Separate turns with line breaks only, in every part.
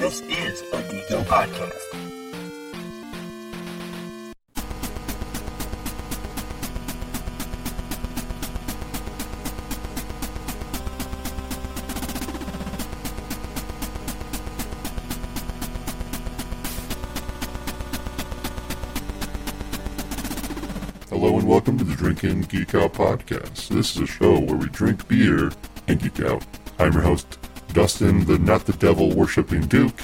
This is a Geeko podcast.
Hello and welcome to the Drinking Geek Out podcast. This is a show where we drink beer and geek out. I'm your host, Dustin, the not the devil worshipping Duke,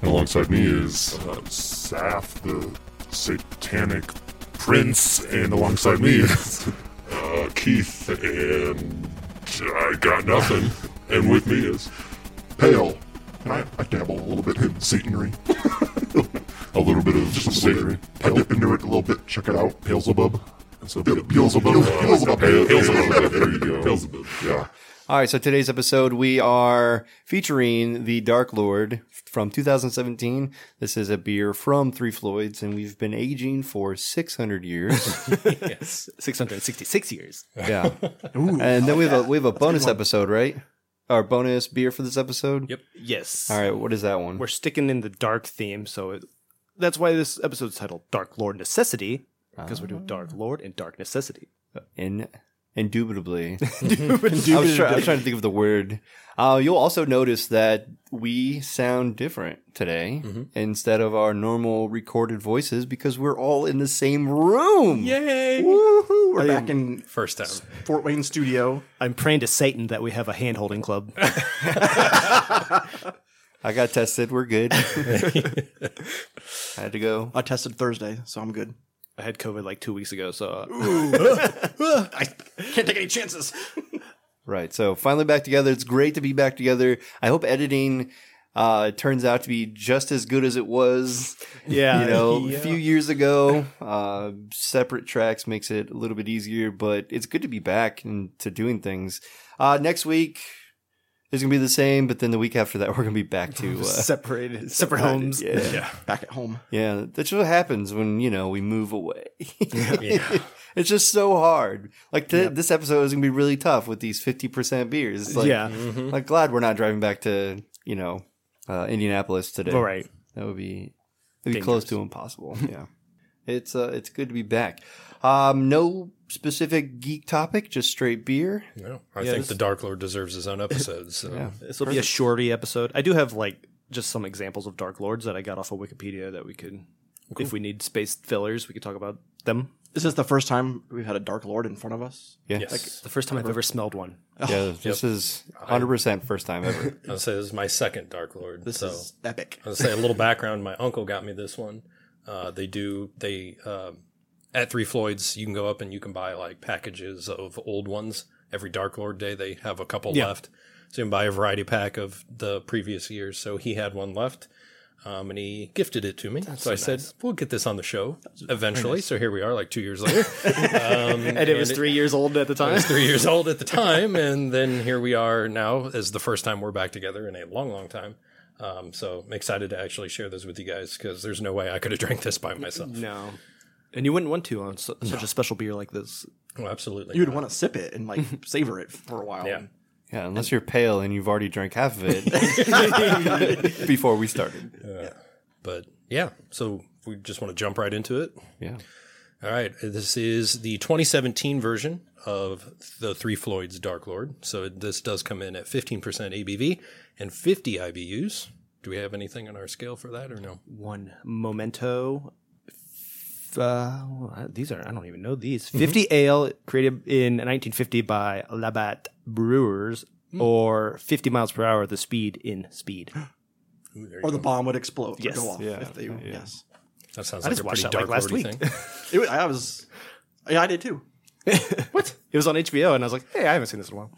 and alongside me is uh, Saf, the satanic prince, and alongside me is uh, Keith, and I got nothing. and with me is Pale, and I, I dabble a little bit in Satanry. a little bit of just a Satanry. I dip into it a little bit. Check it out, Beelzebub. So Beelzebub. Beelzebub. Beelzebub. There you go. Beelzebub. Yeah.
All right, so today's episode we are featuring the Dark Lord from 2017. This is a beer from Three Floyds, and we've been aging for 600 years.
yes, 666 years.
yeah, and then we have a we have a bonus episode, right? Our bonus beer for this episode.
Yep. Yes.
All right, what is that one?
We're sticking in the dark theme, so it, that's why this episode's titled Dark Lord Necessity, because we're doing ah. Dark Lord and Dark Necessity.
In indubitably. I, was try- I was trying to think of the word. Uh, you'll also notice that we sound different today instead of our normal recorded voices because we're all in the same room.
Yay!
Woohoo! We're back in
First time.
Fort Wayne studio.
I'm praying to Satan that we have a hand holding club.
I got tested. We're good. I had to go.
I tested Thursday, so I'm good.
I had COVID like two weeks ago, so uh,
I can't take any chances.
Right. So finally back together. It's great to be back together. I hope editing uh, turns out to be just as good as it was.
yeah,
you know, a few years ago. Uh, separate tracks makes it a little bit easier, but it's good to be back and to doing things. Uh, next week is gonna be the same, but then the week after that we're gonna be back to uh,
separated, separate homes.
yeah.
Back at home.
Yeah, that's what happens when you know we move away. it's just so hard. Like th- this episode is gonna be really tough with these fifty percent beers. It's Like,
yeah,
like glad we're not driving back to you know uh, Indianapolis today.
all right.
that would be it'd be close to impossible. yeah, it's uh, it's good to be back. Um, no specific geek topic, just straight beer.
No, I think the Dark Lord deserves his own episode. So
Yeah.
This will be a shorty episode. I do have like just some examples of Dark Lords that I got off of Wikipedia that we could, if we need space fillers, we could talk about them.
This is this the first time we've had a Dark Lord in front of us?
Yeah,
yes, Like,
The first time I've ever smelled one.
yeah. This is hundred percent first time ever.
I'll say this is my second Dark Lord.
This
so
is epic.
I'll say a little background. My uncle got me this one. Uh, they do they uh, at Three Floyds. You can go up and you can buy like packages of old ones every Dark Lord day. They have a couple
Yeah.
left, so you can buy a variety pack of the previous years. So he had one left. Um, and he gifted it to me. so I said, "We'll get this on the show eventually." So here we are, like two years later. Um,
And it was three years old at the time.
It was three years old at the time, and then here we are now as the first time we're back together in a long, long time. Um, so I'm excited to actually share this with you guys because there's no way I could have drank this by myself.
No. And you wouldn't want to on su- such a special beer like this.
Oh, absolutely.
You'd want to sip it and like savor it for a while.
Yeah.
Yeah, unless you're pale and you've already drank half of it before we started.
Uh, but yeah, so we just want to jump right into it.
Yeah.
All right, this is the 2017 version of the Three Floyds Dark Lord. So this does come in at 15% ABV and 50 IBUs. Do we have anything on our scale for that or no?
One memento. F- Uh, these are I don't even know these. Fifty ale created in 1950 by Labatt Brewers, or 50 miles per hour the speed in speed.
Ooh, there you
Or the
go.
bomb would explode
Yes.
or go off.
Yeah.
If they, Yes.
That sounds
I
like
just
a
watched
pretty
that, like,
dark
last week.
thing.
It, was- I was. Yeah, I did too.
what? It was on HBO, and I was like, hey, I haven't seen this in a while.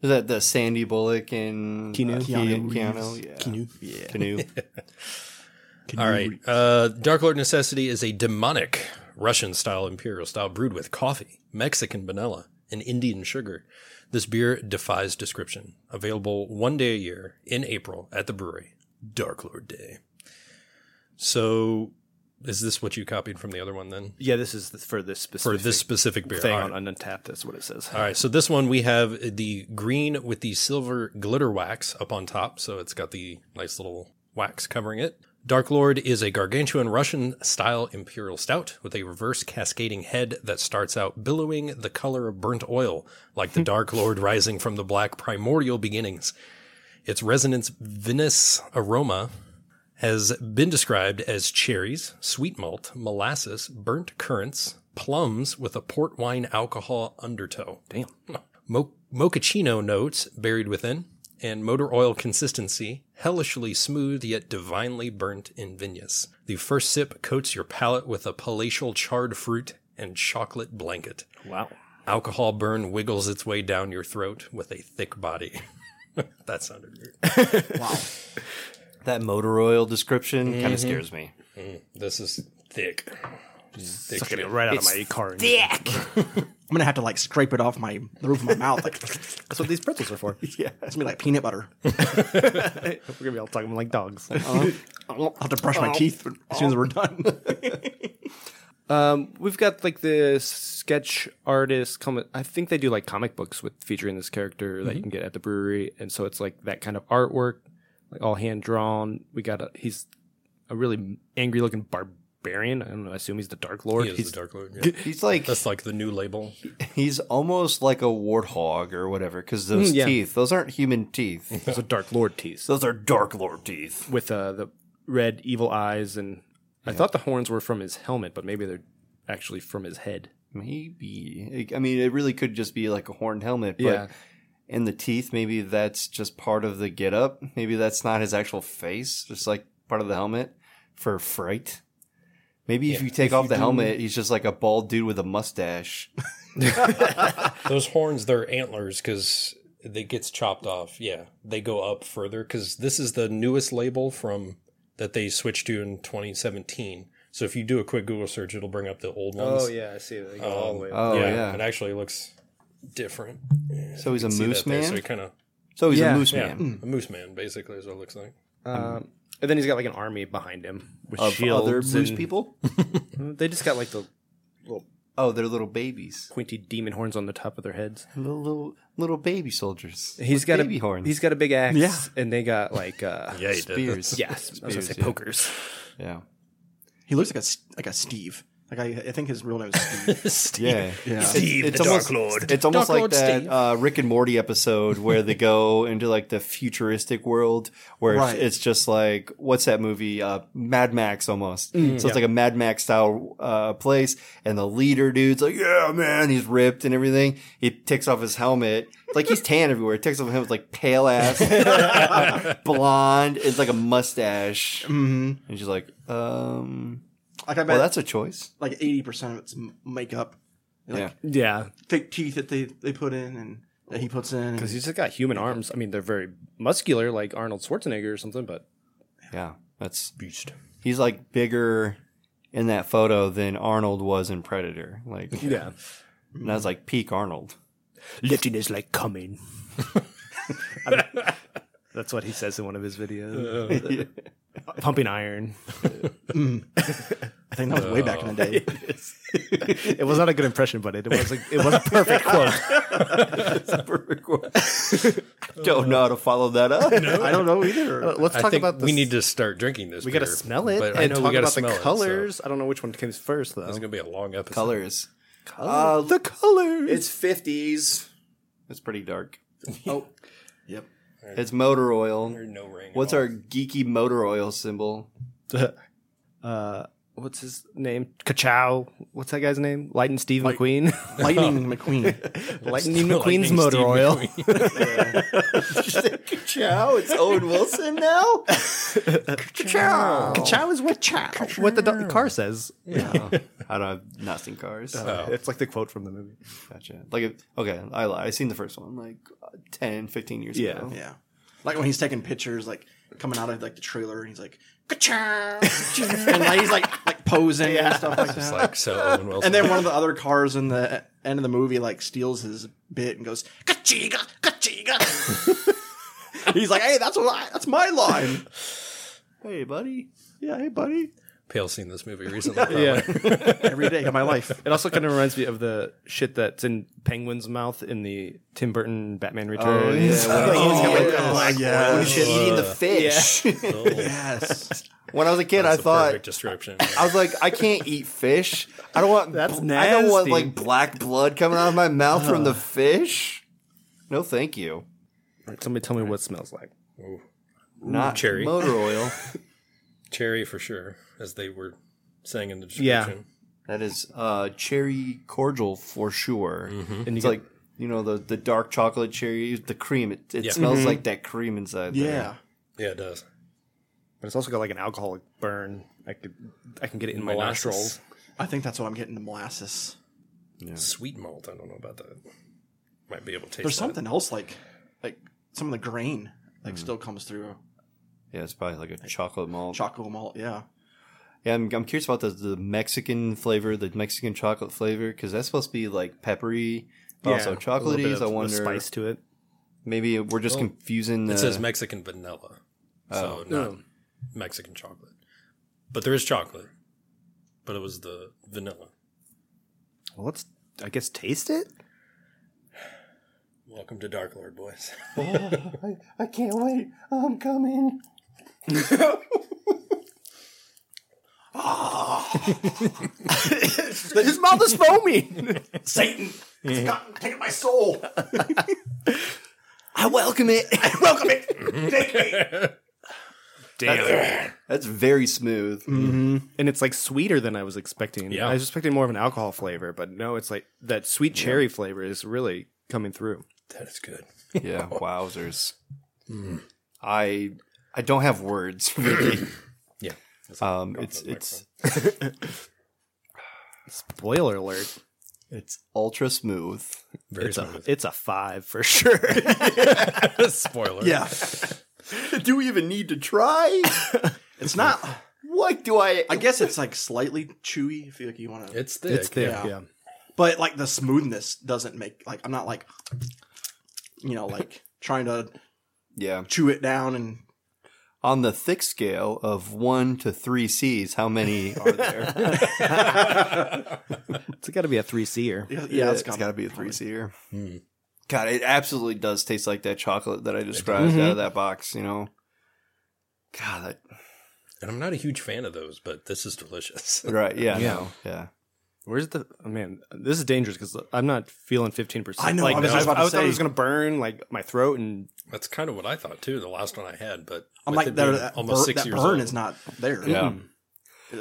Is that the Sandy Bullock and
Keanu?
uh,
Keanu
Keanu? Keanu? Yeah.
Keanu.
Yeah. Canoe.
All right. Uh, Dark Lord Necessity is a demonic Russian style imperial style brewed with coffee, Mexican vanilla, and Indian sugar. This beer defies description. Available one day a year in April at the brewery, Dark Lord Day. So, is this what you copied from the other one then?
Yeah, this is for this specific For
this specific beer.
thing
All right.
on Untappd. That's what it says.
All right, so this one we have the green with the silver glitter wax up on top. So it's got the nice little wax covering it. Dark Lord is a gargantuan Russian style imperial stout with a reverse cascading head that starts out billowing the color of burnt oil, like the Dark Lord rising from the black primordial beginnings. Its resonance vinous aroma has been described as cherries, sweet malt, molasses, burnt currants, plums with a port wine alcohol undertow.
Damn.
Mo- mochaccino notes buried within, and motor oil consistency, hellishly smooth yet divinely burnt in vigneous. The first sip coats your palate with a palatial charred fruit and chocolate blanket.
Wow.
Alcohol burn wiggles its way down your throat with a thick body. that sounded weird.
Wow.
That motor oil description
Mm-hmm.
kind of scares me.
This is thick. Thick
Sucking it right out of my car.
I'm gonna have to like scrape it off my the roof of my mouth. Like
That's what these pretzels are for.
yeah, it's gonna be like peanut butter.
We're gonna be all talking like dogs.
I'll have to brush my teeth as soon as we're done.
Um, we've got like the sketch artist comic. I think they do like comic books with featuring this character that you can get at the brewery, and so it's like that kind of artwork, like all hand drawn. We got a he's a really angry looking barbarian. I don't know. I assume he's the Dark Lord.
He is
he's
the Dark Lord. Yeah.
He's like
That's like the new label.
he's almost like a warthog or whatever because those
Mm, yeah.
teeth, those aren't human teeth.
those are Dark Lord teeth
those are Dark Lord teeth.
with uh, the red evil eyes, and I thought the horns were from his helmet, but maybe they're actually from his head.
Maybe. I mean, it really could just be like a horned helmet. But
Yeah.
in the teeth, maybe that's just part of the getup. Maybe that's not his actual face, just like part of the helmet for fright. Maybe if you take off the helmet, he's just like a bald dude with a mustache.
Those horns, they're antlers because it gets chopped off. Yeah, they go up further because this is the newest label from that they switched to in 2017. So if you do a quick Google search, it'll bring up the old ones.
Oh yeah, I see. They go all the way.
Oh
yeah,
yeah.
it actually looks different.
So he's a moose
that there, So
man.
he kind of
So he's
Yeah.
a moose
yeah,
man
a moose man basically is what it looks like.
Um, and then he's got like an army behind him with
of
shields.
other moose
and-
people.
They just got like the little
Oh, they're little babies,
pointy demon horns on the top of their heads.
little little, little baby soldiers.
He's
with
got
baby
a
horns.
He's got a big axe.
Yeah.
and they got like uh,
Yeah, he
spears.
yes, I was gonna
Spears,
say
yeah.
pokers.
Yeah,
he looks like a s- like a Steve. Like I, I think his real name is Steve.
yeah.
Yeah.
Steve,
it's
the
almost,
Dark Lord.
It's almost
Dark
like
Lord
that uh, Rick and Morty episode where they go into like the futuristic world where
Right.
it's, it's just like what's that movie? Uh, Mad Max almost.
Mm,
so it's like a Mad Max style uh, place, and the leader dude's like, "Yeah, man, he's ripped and everything." He takes off his helmet. It's like he's tan everywhere. He takes off his helmet, like pale ass, blonde. It's like a mustache.
hmm
And she's like, "Um,
Like I bet
well, that's a choice."
like eighty percent of it's m- makeup. Like
Yeah.
Yeah,
fake teeth that they, they put in and that he puts in.
because
And,
he's just got human arms. I mean, they're very muscular, like Arnold Schwarzenegger or something. But
Yeah, that's
Beast.
he's like bigger in that photo than Arnold was in Predator. Like,
yeah,
and that's like peak Arnold.
lifting is like coming. That's what he says in one of his videos. Pumping iron.
I think that was way back in the day.
It was not a good impression, but it, was a, it was a perfect quote.
Perfect quote. Don't know how to follow that up.
I don't know either.
Uh, Let's
I
talk
think
about the
we need to start drinking this.
We got to
beer,
smell it
but I
and
know
talk
we gotta
about the
smell it, so
colors. I don't know which one came first though.
It's gonna be a long episode.
Colors. Uh,
the colors.
it's fifties. It's pretty dark.
oh, yep.
It's motor oil.
There's no ring.
What's our geeky motor oil symbol?
uh, what's his name? Kachow. What's that guy's name? Lightning Steve McQueen.
Lightning McQueen.
Lightning
Lightning
McQueen's motor
Steve
oil.
McQueen.
Chow. It's Owen Wilson now. Chow.
Kachow is what what the do- car says. Yeah.
I don't have not seen Cars.
It's like the quote from the movie.
Gotcha. Like, if- okay, I lied. I seen the first one like uh, 10, 15 years
Yeah.
ago.
Yeah. Like when he's taking pictures, like coming out of like the trailer, and he's like, "Ka-chow!" And like, he's like like posing and stuff like
It's
that.
like so Owen Wilson.
and then one of the other cars in the end of the movie like steals his bit and goes, "Kachiga, kachiga." he's like, "Hey, that's what I, that's my line."
Hey, buddy.
Yeah, hey, buddy.
Pale seen this movie recently.
Yeah.
Every day of my life.
It also kind of reminds me of the shit that's in Penguin's mouth in the Tim Burton Batman oh, Returns.
Oh, yeah.
When she's oh, eating the oh. fish.
Yes.
when I was a kid,
That's
I
a
thought
perfect description.
I was like, I can't eat fish. I don't want.
That's nasty.
I don't want like black blood coming out of my mouth from the fish. No, thank you.
Somebody tell me what it smells like.
Not
cherry.
motor oil.
Cherry for sure, as they were saying in the description. Yeah.
that is uh, cherry cordial for sure. Mm-hmm.
And you
It's
get,
like you know the the dark chocolate cherry, the cream. It, it
Yeah.
smells mm-hmm. like that cream inside. there.
Yeah.
Yeah, it does.
but it's also got like an alcoholic burn. I could, I can get it in my nostrils.
I think that's what I'm getting the molasses.
Sweet malt. I don't know about that. Might be able to taste
There's
that.
something else like like some of the grain like mm. still comes through.
Yeah, it's probably like a chocolate malt.
Chocolate malt, yeah.
Yeah, I'm, I'm curious about the, the Mexican flavor, the Mexican chocolate flavor, because that's supposed to be like peppery, but also
a little
chocolatey. I wonder,
spice to it.
maybe we're just
Well,
confusing the.
It says Mexican vanilla, oh. so not oh. Mexican chocolate. But there is chocolate. But it was the vanilla.
Well, let's, I guess, taste it.
Welcome to Dark Lord, boys.
I, I can't wait. I'm coming. Ah.
His mouth is foaming.
Satan, it's got, taking my soul.
I welcome it.
I welcome it. Take me.
Damn.
That's very smooth. Mm-hmm.
and it's like sweeter than I was expecting.
Yeah.
I was expecting more of an alcohol flavor, but no, it's like that sweet cherry flavor is really coming through.
That is good.
Yeah, wowzers. Mm. I I don't have words really.
Yeah.
Um, it's it's
Spoiler alert.
it's ultra smooth.
Very
It's a,
smooth.
it's a five for sure.
Spoiler.
Yeah.
Do we even need to try?
It's not
what do I?
I guess it's like slightly chewy if you like you want to
It's thick.
it's thick,
Yeah.
yeah.
but like the smoothness doesn't make like I'm not like you know like trying to
yeah.
chew it down and
On the thick scale of one to three C's, how many are there?
It's got to be a three seer.
yeah, yeah
it's
got
got to be a three C'er. Hmm. God, it absolutely does taste like that chocolate that I described mm-hmm. out of that box. You know, God, that,
And I'm not a huge fan of those, but this is delicious.
right? Yeah,
Yeah.
no, yeah.
Where's the oh, man? This is dangerous because I'm not feeling fifteen percent.
I know,
Like,
I was
I,
just about to
I thought it was gonna burn like my throat and
That's kind of what I thought too. The last one I had, but
I'm
with
like
it
that,
being
that,
almost
bur-
six
that
years
burn
old.
is not there.
Yeah.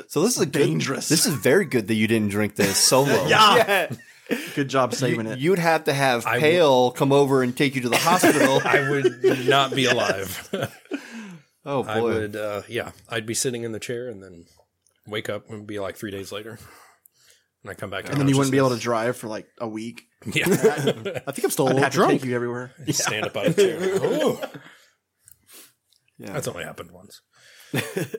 So this is a good,
dangerous.
This is very good that you didn't drink this solo.
Yeah. Good job saving it.
You'd have to have
I
Pale come over and take you to the hospital.
I would not be alive.
oh boy.
I would, uh, yeah, I'd be sitting in the chair and then wake up and be like three days later, and I come back. to
and then you wouldn't be able to drive for like a week.
Yeah,
I think I'm still a
I'd
little
have to
drunk.
take you everywhere.
stand up out of the chair. Oh.
Yeah.
That's only happened once.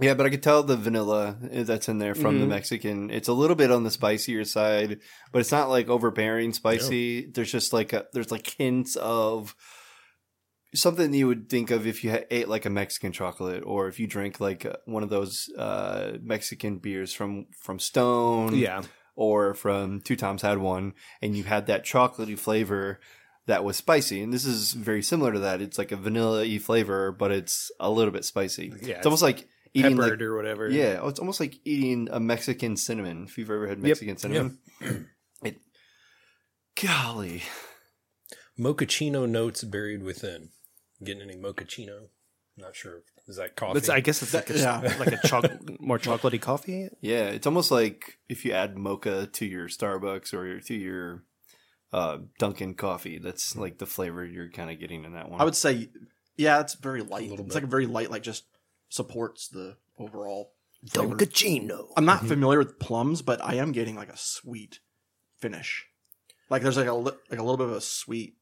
Yeah, but I could tell the vanilla that's in there from the mm-hmm. Mexican. It's a little bit on the spicier side, but it's not like overbearing spicy. There's just like a, there's like hints of something you would think of if you ate like a Mexican chocolate or if you drink like uh, one of those uh, Mexican beers from from Stone,
Yeah.
or from Two Toms had one, and you had that chocolatey flavor that was spicy. And this is very similar to that. It's like a vanilla y flavor, but it's a little bit spicy.
Yeah,
it's almost like eating like
Peppered or whatever.
yeah, it's almost like eating a Mexican cinnamon. If you've ever had Mexican cinnamon, it. Golly,
Mochaccino notes buried within. Getting any mochaccino? Not sure. Is that coffee?
It's, I guess it's like a,
Yeah.
like a choc- more chocolatey coffee.
yeah, it's almost like if you add mocha to your Starbucks or to your uh, Dunkin' coffee. That's like the flavor you're kind of getting in that one.
I would say, yeah, it's very light.
little
It's
bit.
like a very light, like just supports the overall. flavor.
Doncachino.
I'm not familiar with plums, but I am getting like a sweet finish. Like there's like a li- like a little bit of a sweet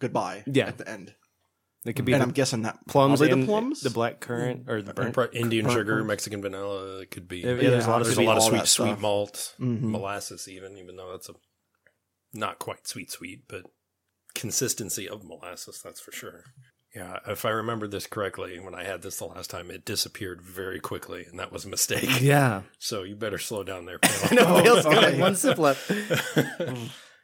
goodbye
Yeah.
at the end.
It could be
and
the
I'm guessing that
plums,
probably the plums,
the black currant, or the burnt.
Pro- Indian
burnt
sugar,
plums.
Mexican vanilla. It could be.
Yeah, yeah, there's a lot of
there's
sweet-
a lot of sweet, sweet
stuff.
malt,
Mhm.
molasses, even even though that's a not quite sweet, sweet, but consistency of molasses. That's for sure. Yeah, if I remember this correctly, when I had this the last time, it disappeared very quickly, and that was a mistake.
Yeah.
So you better slow down there. Phil.
no, Bill's got
okay.
one sip left.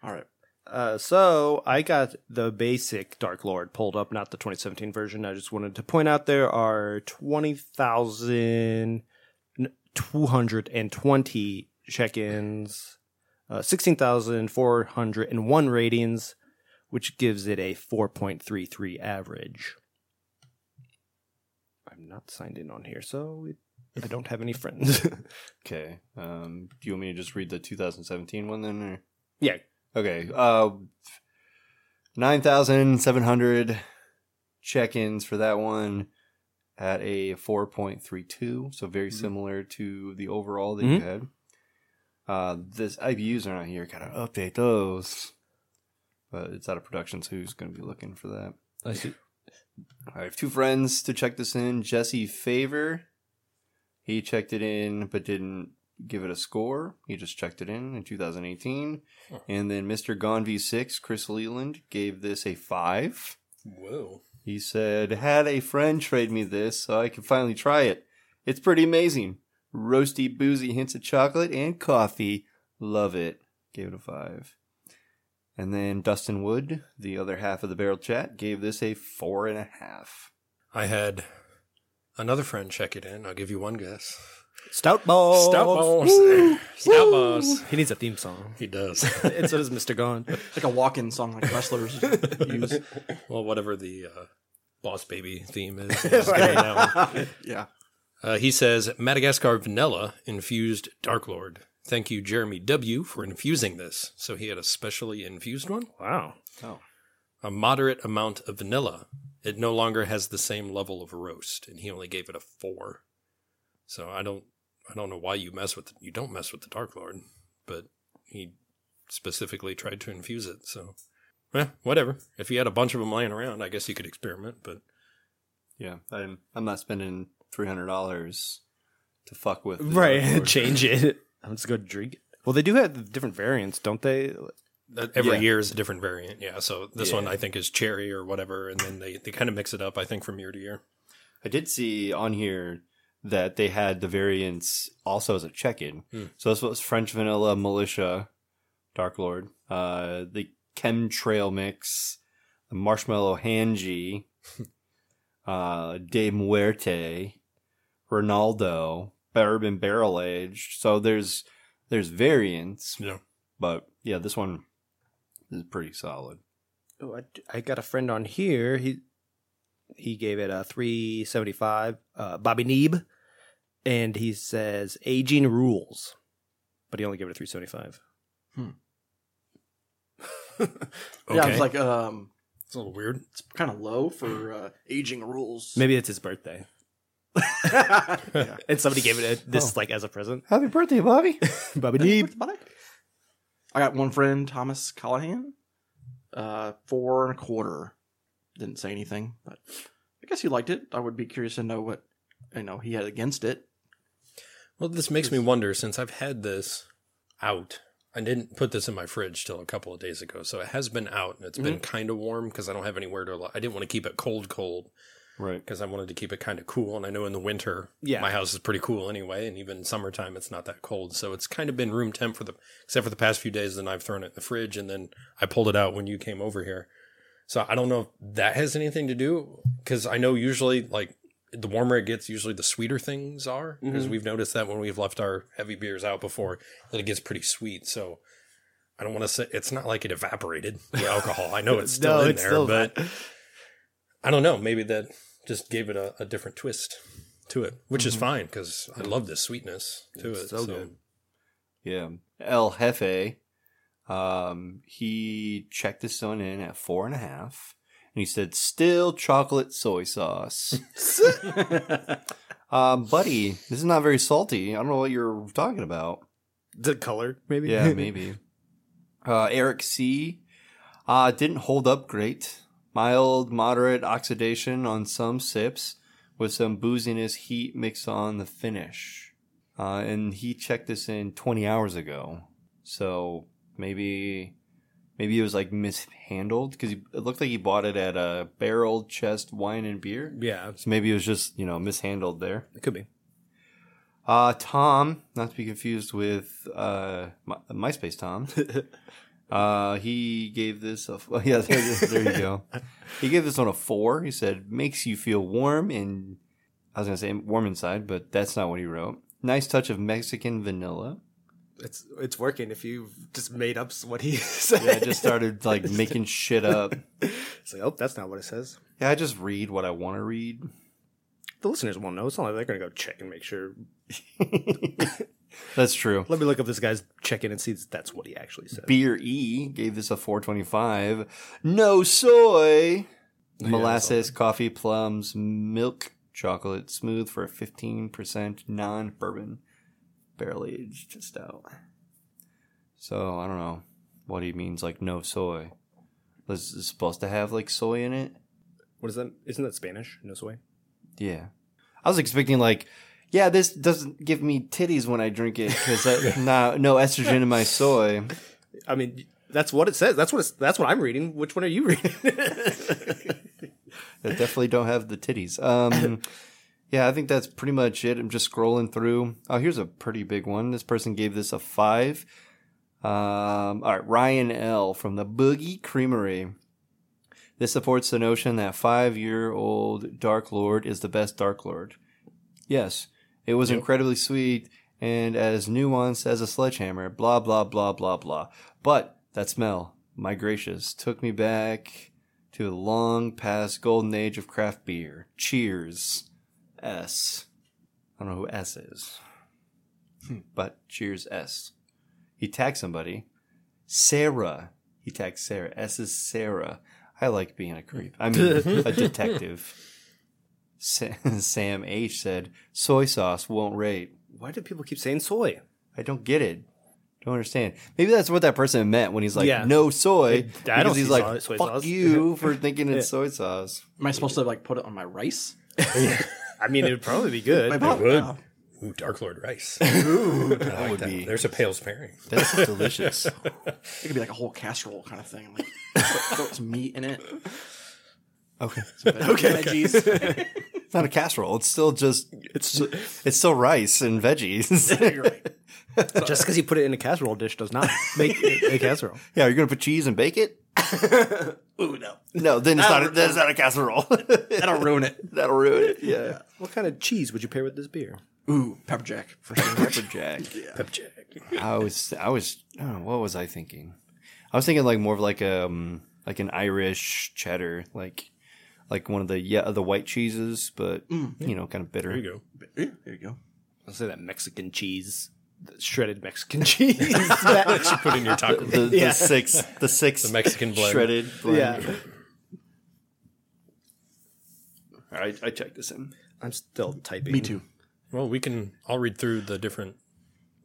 All right.
Uh, so I got the basic Dark Lord pulled up, not the 2017 version. I just wanted to point out there are 20,220 check-ins, uh, 16,401 ratings, which gives it a 4.33 average. I'm not signed in on here, so it, I don't have any friends.
Okay. Um, do you want me to just read the 2017 one then? Or?
yeah,
Okay. Uh, 9,700 check ins for that one at a 4.32. So very similar to the overall that you
Mhm.
had. Uh, this IBUs are not here. Gotta update those. But it's out of production, so who's going to be looking for that?
I see.
I have two friends to check this in. Jesse Favor, he checked it in but didn't give it a score. He just checked it in in 2018. And then Mr. Gone V6, Chris Leland, gave this a five.
Whoa.
He said, Had a friend trade me this so I could finally try it. It's pretty amazing. Roasty, boozy hints of chocolate and coffee. Love it. Gave it a five. And then Dustin Wood, the other half of the barrel chat, gave this a four and a half.
I had another friend check it in. I'll give you one guess.
Stout balls.
Stout Boss. Stout Boss.
He needs a theme song.
He does.
and so does Mr. Gone.
Like a walk-in song like wrestlers use.
well, whatever the uh, Boss Baby theme is. is getting.
Yeah.
Uh, he says Madagascar vanilla infused Dark Lord. Thank you, Jeremy W, for infusing this. So he had a specially infused one.
Wow. Oh.
A moderate amount of vanilla. It no longer has the same level of roast, and he only gave it a four. So I don't, I don't know why you mess with you don't mess with the Dark Lord, but he specifically tried to infuse it. So, well, whatever. If you had a bunch of them laying around, I guess you could experiment. But
Yeah, I'm I'm not spending three hundred dollars to fuck with. the
Right.
Dark Lord.
Change it. I'm just going to drink it. Well, they do have different variants, don't they?
Every
Yeah.
year is a different variant, yeah. So this one I think is cherry or whatever, and then they, they kind of mix it up. I think from year to year.
I did see on here that they had the variants also as a check-in.
Hmm.
So this was French Vanilla Militia, Dark Lord, uh, the Chemtrail Mix, the Marshmallow Handjee, uh, De Muerte, Ronaldo, Bourbon Barrel Aged. So there's there's variants,
Yeah.
but yeah, this one is pretty solid.
Oh, I, I got a friend on here. He he gave it a 375. Uh, Bobby Neeb, and he says aging rules, but he only gave it a 375.
Okay.
Yeah, it's like um,
it's a little weird.
it's kind of low for uh, aging rules.
Maybe it's his birthday,
yeah.
and somebody gave it a, this like as a present.
Happy birthday, Bobby!
Bobby Neeb.
I got one friend, Thomas Callahan, uh, four and a quarter. Didn't say anything, but I guess he liked it. I would be curious to know what you know he had against it.
Well, this makes me wonder since I've had this out. I didn't put this in my fridge till a couple of days ago, so it has been out and it's been mm-hmm. kind of warm because I don't have anywhere to. I didn't want to keep it cold, cold
Right.
because I wanted to keep it kind of cool. And I know in the winter,
Yeah.
my house is pretty cool anyway, and even summertime it's not that cold. So it's kind of been room temp for the except for the past few days. Then I've thrown it in the fridge, and then I pulled it out when you came over here. So I don't know if that has anything to do because I know usually like the warmer it gets, usually the sweeter things are because mm-hmm. we've noticed that when we've left our heavy beers out before that it gets pretty sweet. So I don't want to say it's not like it evaporated the alcohol. I know it's still
No,
in
it's
there,
still
but I don't know. Maybe that just gave it a, a different twist to it, which is mm-hmm. fine because I love this sweetness to it.
so good.
Yeah. El Jefe, um, he checked this one in at four and a half. And he said, still chocolate soy sauce. um, buddy, this is not very salty. I don't know what you're talking about.
The color, maybe.
Yeah, maybe. Uh, Eric C. Uh, didn't hold up great. Mild, moderate oxidation on some sips with some booziness heat mixed on the finish. Uh, and he checked this in 20 hours ago. So maybe, maybe it was like mishandled because it looked like he bought it at a barrel chest wine and beer.
Yeah,
So maybe it was just you know mishandled there.
it could be.
Uh, Tom, not to be confused with uh, My, MySpace Tom. uh, he gave this a well, yeah. There, there you go. He gave this one a four. He said makes you feel warm and I was gonna say warm inside, but that's not what he wrote. Nice touch of Mexican vanilla.
It's it's working. If you just made up what he said,
Yeah, I just started like making shit up.
It's like, oh, that's not what it says.
Yeah, I just read what I want to read.
The listeners won't know. It's not like they're gonna go check and make sure.
That's true.
Let me look up this guy's check in and see if that's what he actually said.
Beer E gave this a 425. No soy. Molasses, coffee, plums, milk, chocolate, smooth for a 15% non bourbon barrel aged stout. So I don't know what he means, like no soy. Was it supposed to have like soy in it?
What is that? Isn't that Spanish? No soy.
Yeah. I was expecting like, yeah, this doesn't give me titties when I drink it because no, no estrogen in my soy.
I mean, that's what it says. That's what it's, that's what I'm reading. Which one are you reading?
that definitely don't have the titties. Um, yeah, I think that's pretty much it. I'm just scrolling through. Oh, here's a pretty big one. This person gave this a five. Um, all right, Ryan L from the Boogie Creamery. This supports the notion that five-year-old Dark Lord is the best Dark Lord. Yes, it was incredibly sweet and as nuanced as a sledgehammer. Blah blah blah blah blah. But that smell, my gracious, took me back to the long past golden age of craft beer. Cheers, S. I don't know who S is, hmm. but cheers, S. He tagged somebody. Sarah. He tagged Sarah. S is Sarah. I like being a creep. I'm a detective. Sam H said, soy sauce won't rate.
Why do people keep saying soy?
I don't get it. Don't understand. Maybe that's what that person meant when he's like,
Yeah.
no soy.
I
because
don't
he's
see
like,
soy- soy
fuck
sauce."
you for thinking it's soy sauce.
Am I supposed to like put it on my rice?
I mean, it would probably be good.
My
It would.
oh,
Ooh, Dark Lord rice.
Ooh, That would be,
There's a Pale's pairing.
that's delicious.
it could be like a whole casserole kind of thing. Like throw, throw some meat in it.
Okay.
Okay. Veggies.
It's not a casserole. It's still just, it's, it's still rice and veggies.
You're right.
Just because you put it in a casserole dish does not make it a casserole.
yeah, you're going to put cheese and bake it?
Ooh no,
No, then it's not, a, then it's not a casserole.
that'll ruin it.
That'll ruin it. Yeah.
What kind of cheese would you pair with this beer?
Ooh, pepper jack for sure.
Pepper jack.
Pep Jack.
I was, I was, oh, what was I thinking? I was thinking like more of like um like an Irish cheddar, like like one of the yeah the white cheeses, but you know, kind of bitter.
There you go.
Yeah, there you go.
I'll say that Mexican cheese, the shredded Mexican cheese.
That, that you put in your taco.
The, the
Yeah.
six, the six
The Mexican blend.
shredded. Blend.
yeah,
All right, I checked this in.
I'm still typing.
Me too.
Well, we can. I'll read through the different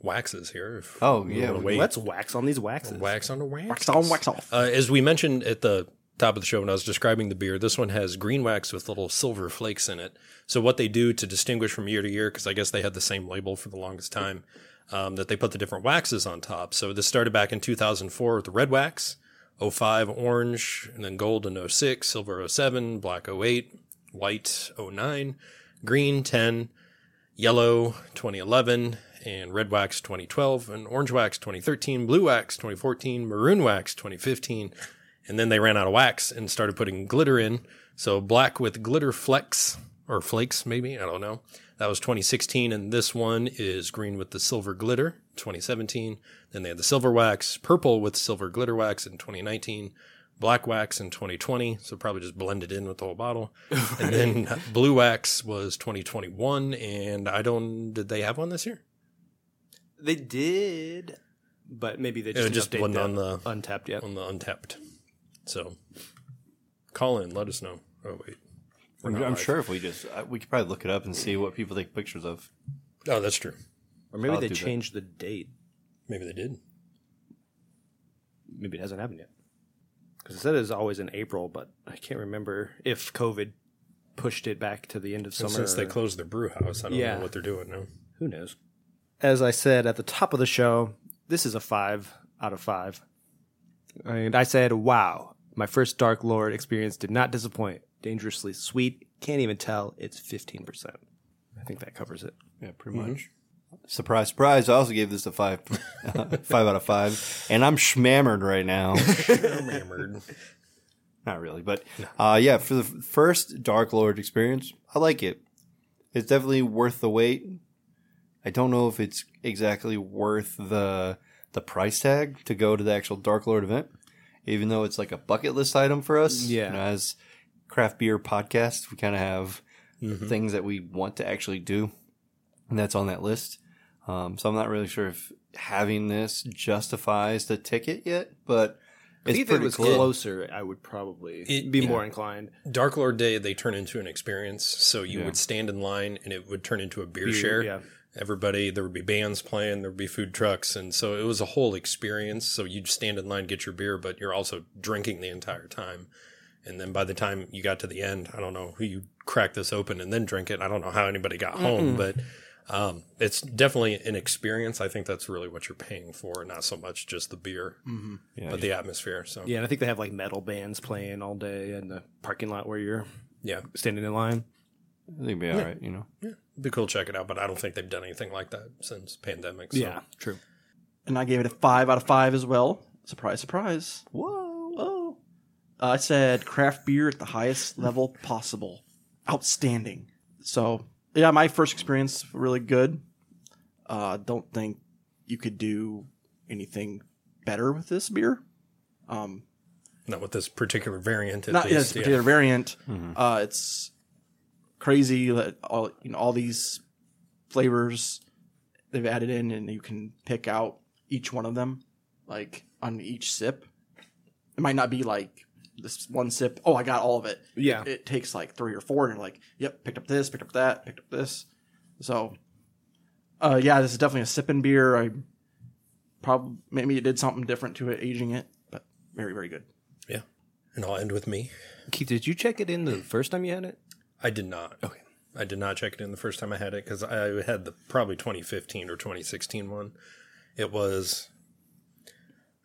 waxes here. If
Oh yeah,
wanna wait.
Let's wax on these waxes.
wax on the wax.
Wax on, wax off.
Uh, as we mentioned at the top of the show when I was describing the beer, this one has green wax with little silver flakes in it. So what they do to distinguish from year to year, because I guess they had the same label for the longest time, um, that they put the different waxes on top. So this started back in 2004 with the red wax, 05 orange, and then gold in 06, silver 07, black 08, white 09, green 10, yellow 2011 and red wax 2012 and orange wax 2013 blue wax 2014 maroon wax 2015 and then they ran out of wax and started putting glitter in. So black with glitter flecks or flakes maybe i don't know. That was 2016 and this one is green with the silver glitter 2017 then they had the silver wax purple with silver glitter wax in 2019 black wax in 2020 so probably just blended in with the whole bottle. And then blue wax was 2021 and i don't did they have one this year?
They did, but maybe they
It
just,
just
didn't update
wasn't on the-
Untappd yet.
on the Untappd so call in let us know oh wait We're
I'm,
not
I'm
live.
sure if we just uh, we could probably look it up and see what people take pictures of.
oh that's true
Or maybe
I'll
they
do that.
changed the date.
maybe they did
Maybe it hasn't happened yet. Because it said it was always in April, but I can't remember if COVID pushed it back to the end of
And
summer.
since they
or-
closed their brew house i don't
Yeah.
know what they're doing now
Who knows? As I said at the top of the show, this is a five out of five. And I said, "Wow, my first Dark Lord experience did not disappoint. Dangerously sweet. Can't even tell it's fifteen percent. I think that covers it.
Yeah, pretty much. Surprise, surprise! I also gave this a five, five out of five, and I'm schmammered right now.
Hammered.
Not really, but uh, yeah, for the f- first Dark Lord experience, I like it. It's definitely worth the wait. I don't know if it's exactly worth the the price tag to go to the actual Dark Lord event, even though it's like a bucket list item for us.
Yeah.
You know, as craft beer podcast, we kind of have things that we want to actually do, and that's on that list. Um, so I'm not really sure if having this justifies the ticket yet, but it's
if it was
cool.
closer, I would probably
It-
be
yeah.
more inclined.
Dark Lord Day, they turn into an experience. So you
Yeah.
would stand in line and it would turn into a beer,
Beer,
share.
yeah.
Everybody, there would be bands playing, there would be food trucks. And so it was a whole experience. So you'd stand in line, get your beer, but you're also drinking the entire time. And then by the time you got to the end, I don't know who you crack this open and then drink it. I don't know how anybody got home, but um, it's definitely an experience. I think that's really what you're paying for, not so much just the beer,
Yeah,
but the atmosphere. So
Yeah, and I think they have like metal bands playing all day in the parking lot where you're
yeah,
standing in line.
I think it'd be all right, you know.
it'd be cool to check it out. But I don't think they've done anything like that since pandemic. So.
Yeah, true.
And I gave it a five out of five as well. Surprise, surprise.
Whoa.
Oh. I said craft beer at the highest level possible. Outstanding. So, yeah, my first experience really good. Uh, don't think you could do anything better with this beer. Um,
not with this particular variant. At
not yeah,
least,
this
yeah.
particular variant. Uh, it's crazy that all you know all these flavors they've added in, and you can pick out each one of them, like on each sip. It might not be like this one sip. Oh, I got all of it.
Yeah.
It, it takes like three or four, and you're like, yep, picked up this, picked up that, picked up this. So, uh, yeah, this is definitely a sipping beer. I probably maybe it did something different to it, aging it, but very very good.
Yeah. And I'll end with me.
Keith, did you check it in the first time you had it?
I did not. Okay. I did not check it in the first time I had it because I had the probably 2015 or 2016 one. It was,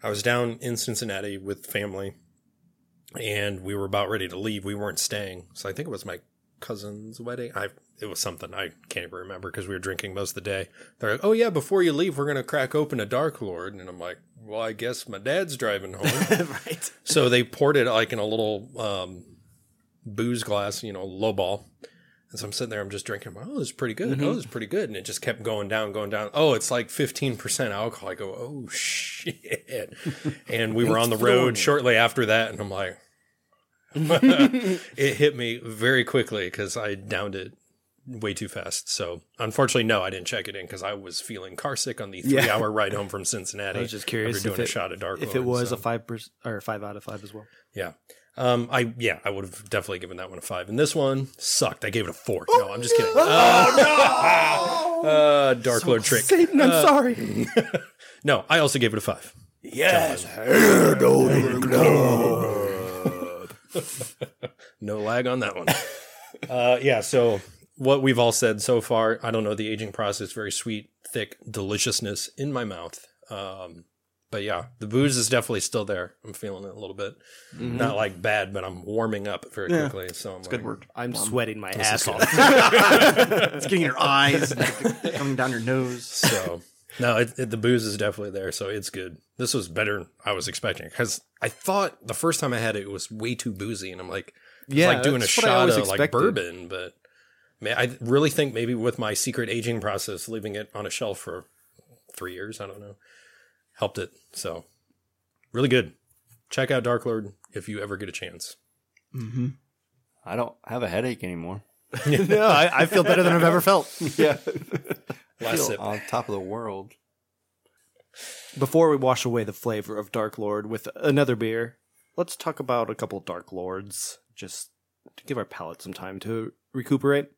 I was down in Cincinnati with family and we were about ready to leave. We weren't staying. So I think it was my cousin's wedding. I, it was something I can't even remember because we were drinking most of the day. They're like, oh yeah, before you leave, we're going to crack open a Dark Lord. And I'm like, well, I guess my dad's driving home.
right.
So they poured it like in a little um, booze glass, you know, low ball. And so I'm sitting there, I'm just drinking. Oh, this is pretty good. Mm-hmm. Oh, this is pretty good. And it just kept going down, going down. Oh, it's like 15% alcohol. I go, oh, shit. and we were on the road shortly after that. And I'm like, it hit me very quickly because I downed it way too fast. So unfortunately, no, I didn't check it in because I was feeling car sick on the three
Yeah.
hour ride home from Cincinnati.
I was just curious
after doing
if
a
it,
shot of Dark
if
Lord,
it was
so.
a five percent or five out of five as well.
Yeah. Um, I yeah, I would have definitely given that one a five. And this one sucked. I gave it a four. No, I'm just kidding. Oh, no! uh, Dark Lord trick.
Satan, I'm sorry.
No, I also gave it a five.
Yes.
No lag on that one. uh, yeah. So what we've all said so far, I don't know the aging process. Very sweet, thick deliciousness in my mouth. Um, but yeah, the booze is definitely still there. I'm feeling it a little bit. Mm-hmm. Not like bad, but I'm warming up very
Yeah.
quickly. So I'm
Good word.
I'm sweating my ass off.
It's getting in your eyes, and coming down your nose.
So no, it, it, the booze is definitely there, so it's good. This was better than I was expecting because I thought the first time I had it, it was way too boozy, and I'm like, it's
Yeah,
like doing a
that's what I
shot
always
of like bourbon. But man, I really think maybe with my secret aging process, leaving it on a shelf for three years, I don't know, helped it. So really good. Check out Dark Lord if you ever get a chance.
I don't have a headache anymore.
no, I, I feel better than I've ever felt.
Yeah.
Last
Feel
sip.
on top of the world.
Before we wash away the flavor of Dark Lord with another beer, let's talk about a couple Dark Lords, just to give our palate some time to recuperate.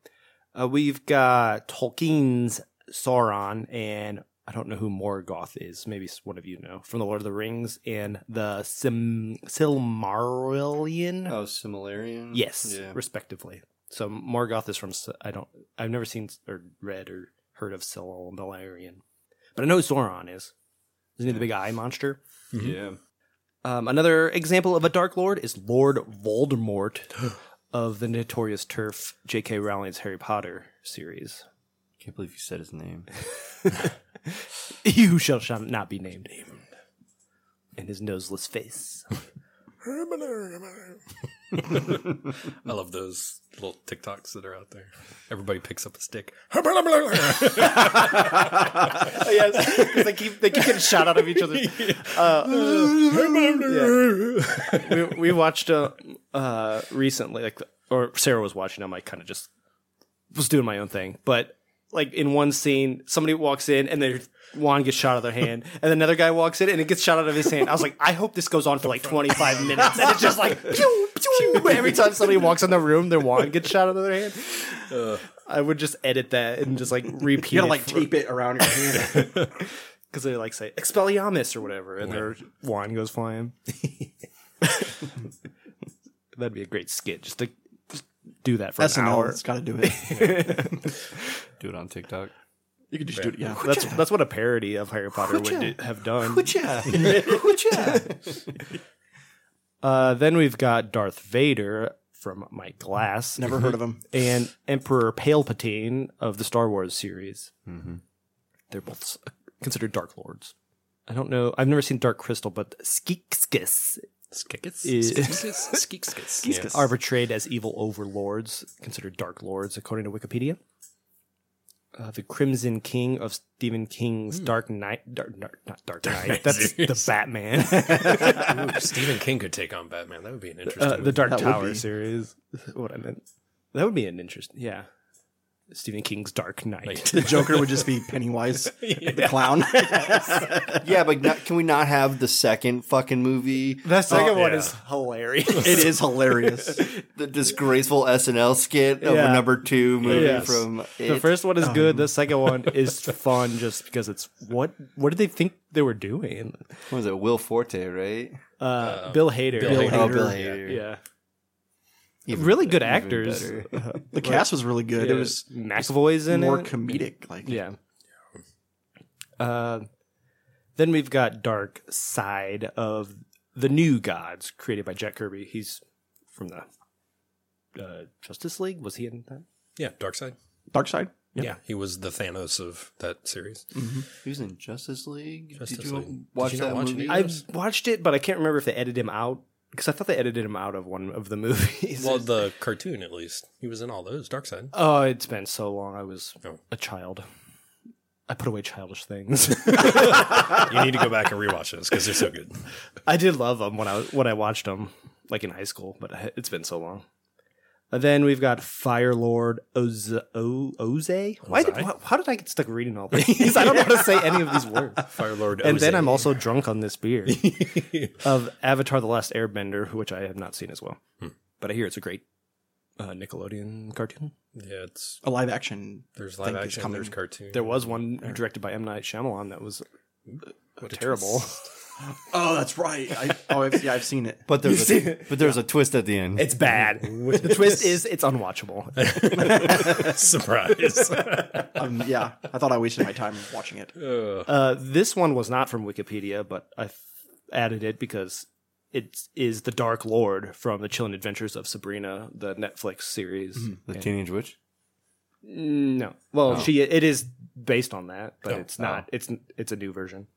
Uh, we've got Tolkien's Sauron, and I don't know who Morgoth is. Maybe one of you know from the Lord of the Rings, and the Sim- Silmarillion.
Oh, Similarian?
Yes,
Yeah.
respectively. So Morgoth is from I don't I've never seen or read or heard of Silmarillion, but I know who Sauron is. Isn't he the big eye monster?
Yeah.
Um, another example of a Dark Lord is Lord Voldemort of the notorious turf J.K. Rowling's Harry Potter series.
Can't believe you said his name.
You shall, shall not be named. In his noseless face.
I love those little TikToks that are out there. Everybody picks up a stick.
yes, they keep they keep getting shot out of each other. Uh, we, we watched uh, uh, recently, like, or Sarah was watching. I'm like, kind of just was doing my own thing, but like in one scene, somebody walks in and their wand gets shot out of their hand, and another guy walks in and it gets shot out of his hand. I was like, I hope this goes on for like 25 minutes, and it's just like pew, pew. every time somebody walks in the room, their wand gets shot out of their hand. I would just edit that and just like repeat.
You gotta
it
like
for-
tape it around your hand.
because they like say Expelliarmus or whatever, and their wand goes flying. That'd be a great skit. Just to just do that for an hour.
it's got to do it.
Do it on TikTok.
You could just do it. Yeah,
That's that's what a parody of Harry Potter would do, have done. Uh, then we've got Darth Vader from Mike Glass,
never heard of him.
and Emperor Palpatine of the Star Wars series. They're both considered Dark Lords. I don't know. I've never seen Dark Crystal, but Skeekskis
Skickets?
Is-
Skickets? Skeekskits. Yes.
are portrayed as evil overlords, considered dark lords, according to Wikipedia. Uh, the Crimson King of Stephen King's Dark Knight, dark, dark, not Dark Knight.
Knight
That's the. Batman.
Ooh, Stephen King could take on Batman. That would be an interesting.
uh, the Dark
That
Tower series. What I meant. That would be an interest. Yeah, Stephen King's Dark Knight.
The Joker would just be Pennywise, the clown.
Yeah, but not, can we not have the second fucking movie?
the second
Oh,
one
yeah.
is hilarious.
it is hilarious.
The disgraceful SNL skit of
Yeah.
a number two movie
Yes.
from
The first one is good. The second one is fun, just because it's what? What did they think they were doing?
What was it? Will Forte, right?
Uh, Bill Hader.
Bill Hader.
Oh, Bill Hader.
Yeah.
Even
really good
even
actors.
better.
The cast was really good. It was
McAvoy's in it.
more
it.
comedic. Like
yeah. Uh, then we've got Darkseid of the New Gods, created by Jack Kirby. He's from the uh, Justice League. Was he in that?
yeah, Darkseid.
Dark Side.
Yeah. he was the Thanos of that series.
He was in Justice League.
Justice
Did you
League. Did you
that
watch
movie?
I
Yes.
watched it, but I can't remember if they edited him out because I thought they edited him out of one of the movies.
Well, the cartoon at least. He was in all those. Darkseid.
oh, it's been so long. I was
Oh.
a child. I put away childish things.
You need to go back and rewatch those because they're so good.
I did love them when I when I watched them, like in high school, but it's been so long. And then we've got Fire Lord Oze. O- Oze? Why did,
Ozai?
wh- how did I get stuck reading all these? I don't know how to say any of these words.
Fire Lord.
And then I'm also drunk on this beer of Avatar: The Last Airbender, which I have not seen as well, but I hear it's a great uh, Nickelodeon cartoon.
Yeah, it's
A live action.
there's
think
live action.
coming.
There's cartoon.
There was one directed by M Night Shyamalan that was uh, terrible.
Oh, that's right. I, oh, I've, yeah, I've seen it.
but there's a, but there's a twist at the end.
It's bad. the twist is it's unwatchable.
surprise.
Um, yeah, I thought I wasted my time watching it.
Uh, this one was not from Wikipedia, but I added it because it is the Dark Lord from the Chilling Adventures of Sabrina, the Netflix series.
the Teenage Witch.
No, well, she it is based on that, but
Oh.
it's not. It's it's a new version.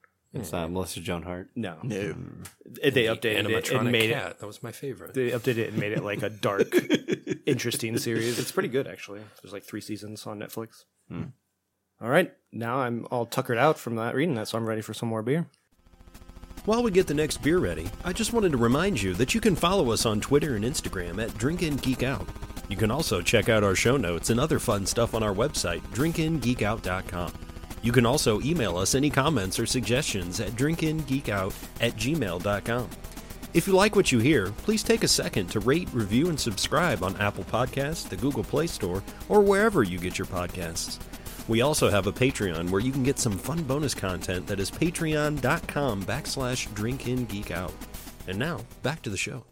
It's not Melissa Joan Hart.
No,
No,
It- they updated it and made
cat.
it.
That was my favorite.
They updated it and made it like a dark, interesting series. It's pretty good actually. There's like three seasons on Netflix. Hmm. All right, now I'm all tuckered out from that reading that, so I'm ready for some more beer.
While we get the next beer ready, I just wanted to remind you that you can follow us on Twitter and Instagram at Drink and Geek Out. You can also check out our show notes and other fun stuff on our website, drinkingeekout.com. You can also email us any comments or suggestions at drinkingeekout at gmail.com. If you like what you hear, please take a second to rate, review, and subscribe on Apple Podcasts, the Google Play Store, or wherever you get your podcasts. We also have a Patreon where you can get some fun bonus content that is patreon.com backslash drinkingeekout. And now, back to the show.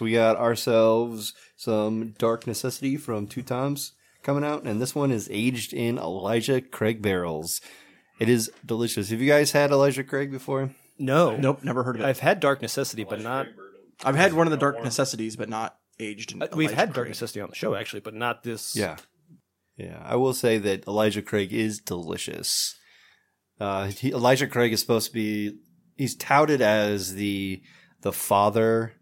We got ourselves some Dark Necessity from Two Toms coming out, and this one is aged in Elijah Craig barrels. It is delicious. Have you guys had Elijah Craig before?
No,
Nope, never heard of it.
I've had Dark Necessity, but not.
I've had one of the dark necessities, but not aged. In
Uh, we've
Elijah
had Dark
Craig.
Necessity on the show actually, but not this.
Yeah. Yeah. I will say that Elijah Craig is delicious. Uh, he, Elijah Craig is supposed to be, he's touted as the, the father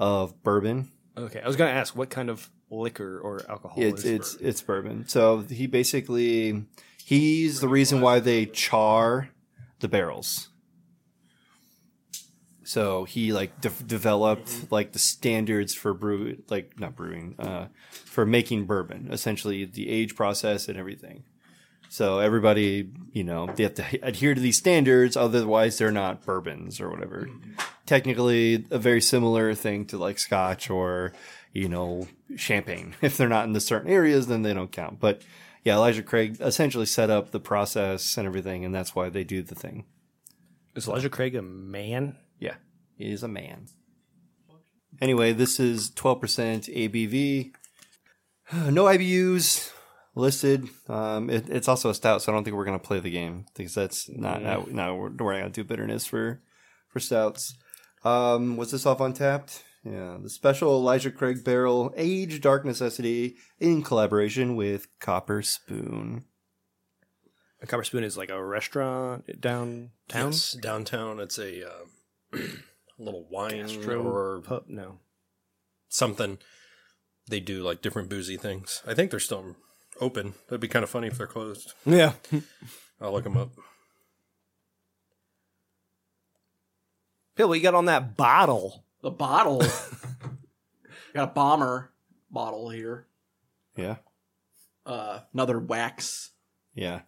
of bourbon.
Okay, I was gonna ask what kind of liquor or alcohol
It's, it's, it's bourbon. So he basically, he's the reason why they char the barrels. So he like de- developed like the standards for brew, like not brewing, uh, for making bourbon. Essentially, the age process and everything. So everybody, you know, they have to adhere to these standards, otherwise they're not bourbons or whatever. Technically, a very similar thing to like Scotch or you know champagne. If they're not in the certain areas, then they don't count. But yeah, Elijah Craig essentially set up the process and everything, and that's why they do the thing.
Is Elijah Craig a man?
Yeah, he is a man. Anyway, this is 12% ABV. No IBUs listed. Um, it, it's also a stout, so I don't think we're going to play the game because that's not, not, not we're, we're not going to do bitterness for, for stouts. Um, was this off Untappd? Yeah, the special Elijah Craig barrel aged dark necessity in collaboration with Copper Spoon.
A Copper Spoon is like a restaurant downtown.
Yes, downtown. It's a uh, little wine
Gastro
or
pub? No.
something. They do like different boozy things. I think they're still open. That'd be kind of funny if they're closed.
Yeah.
I'll look them up.
Bill, what you got on that bottle?
The bottle. got a bomber bottle here.
Yeah,
Uh, another wax
yeah.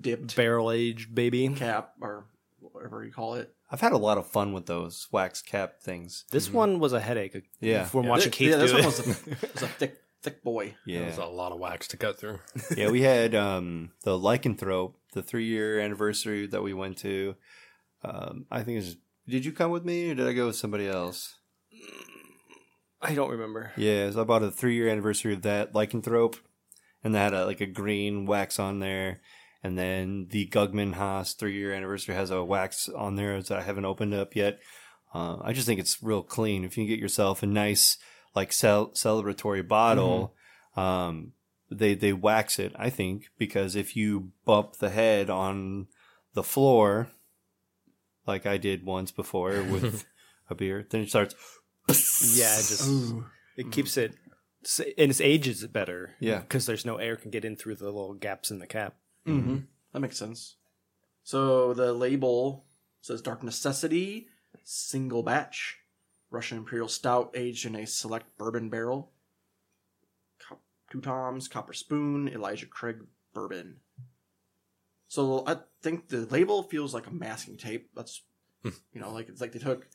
dipped
Barrel aged baby.
cap or whatever you call it.
I've had a lot of fun with those wax cap things.
This one was a headache.
Yeah.
From
Yeah,
watching
Th-
Keith
yeah, this
do
one was a, was a thick, thick boy.
Yeah,
There's a lot of wax to cut through.
yeah, we had um, the lycanthrope, the three year anniversary that we went to. Um, I think it's. Did you come with me or did I go with somebody else?
I don't remember.
Yeah, so I bought a three year anniversary of that lycanthrope, and that had a, like a green wax on there. And then the Guggman Haus three year anniversary has a wax on there that I haven't opened up yet. Uh, I just think it's real clean. If you can get yourself a nice like cel- celebratory bottle, um, they they wax it. I think because if you bump the head on the floor, like I did once before with a beer, then it starts.
Yeah, it just it keeps it and its ages it better.
Yeah.
because there's no air can get in through the little gaps in the cap.
Mm-hmm. That makes sense. So the label says Dark Necessity, single batch, Russian Imperial Stout aged in a select bourbon barrel. Two Toms, Copper Spoon, Elijah Craig bourbon. So I think the label feels like a masking tape. That's you know, like it's like they took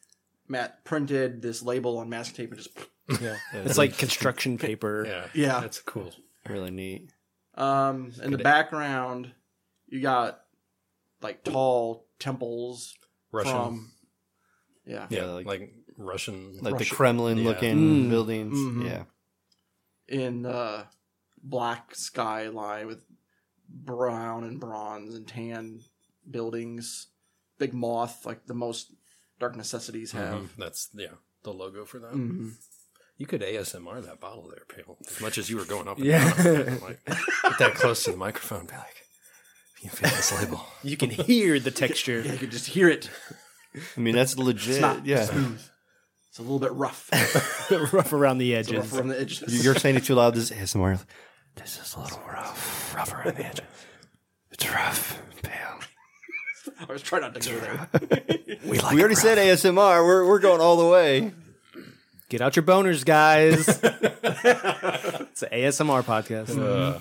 Matt printed this label on masking tape and just
Yeah, it's like construction paper.
Yeah,
Yeah.
that's cool.
Really neat.
Um, in the background, you got like tall temples
Russian,
from. Yeah.
yeah,
Yeah, like-
like, Russian.
like the
Russia-
Kremlin
yeah.
looking
Mm.
buildings.
Mhm.
Yeah.
In the black skyline with brown and bronze and tan buildings. Big moth, like the most dark necessities have.
Mhm. That's yeah, the logo for that.
Mhm.
You could ASMR that bottle there, Pale. As much as you were going up and
Yeah.
down. Like, get that close to the microphone. Be like, you feel this label.
You can hear the texture.
Yeah, you can just hear it.
I mean, that's legit.
It's not
yeah.
smooth. It's a little bit rough.
rough around the
It's
edges.
rough around the edges.
You're saying it too loud. This is ASMR. This is a little rough. Rougher around the edges. It's rough. Pale.
I was trying not to go there.
We, like we already said ASMR. We're, we're going all the way.
Get out your boners, guys. it's an ASMR podcast.
Uh,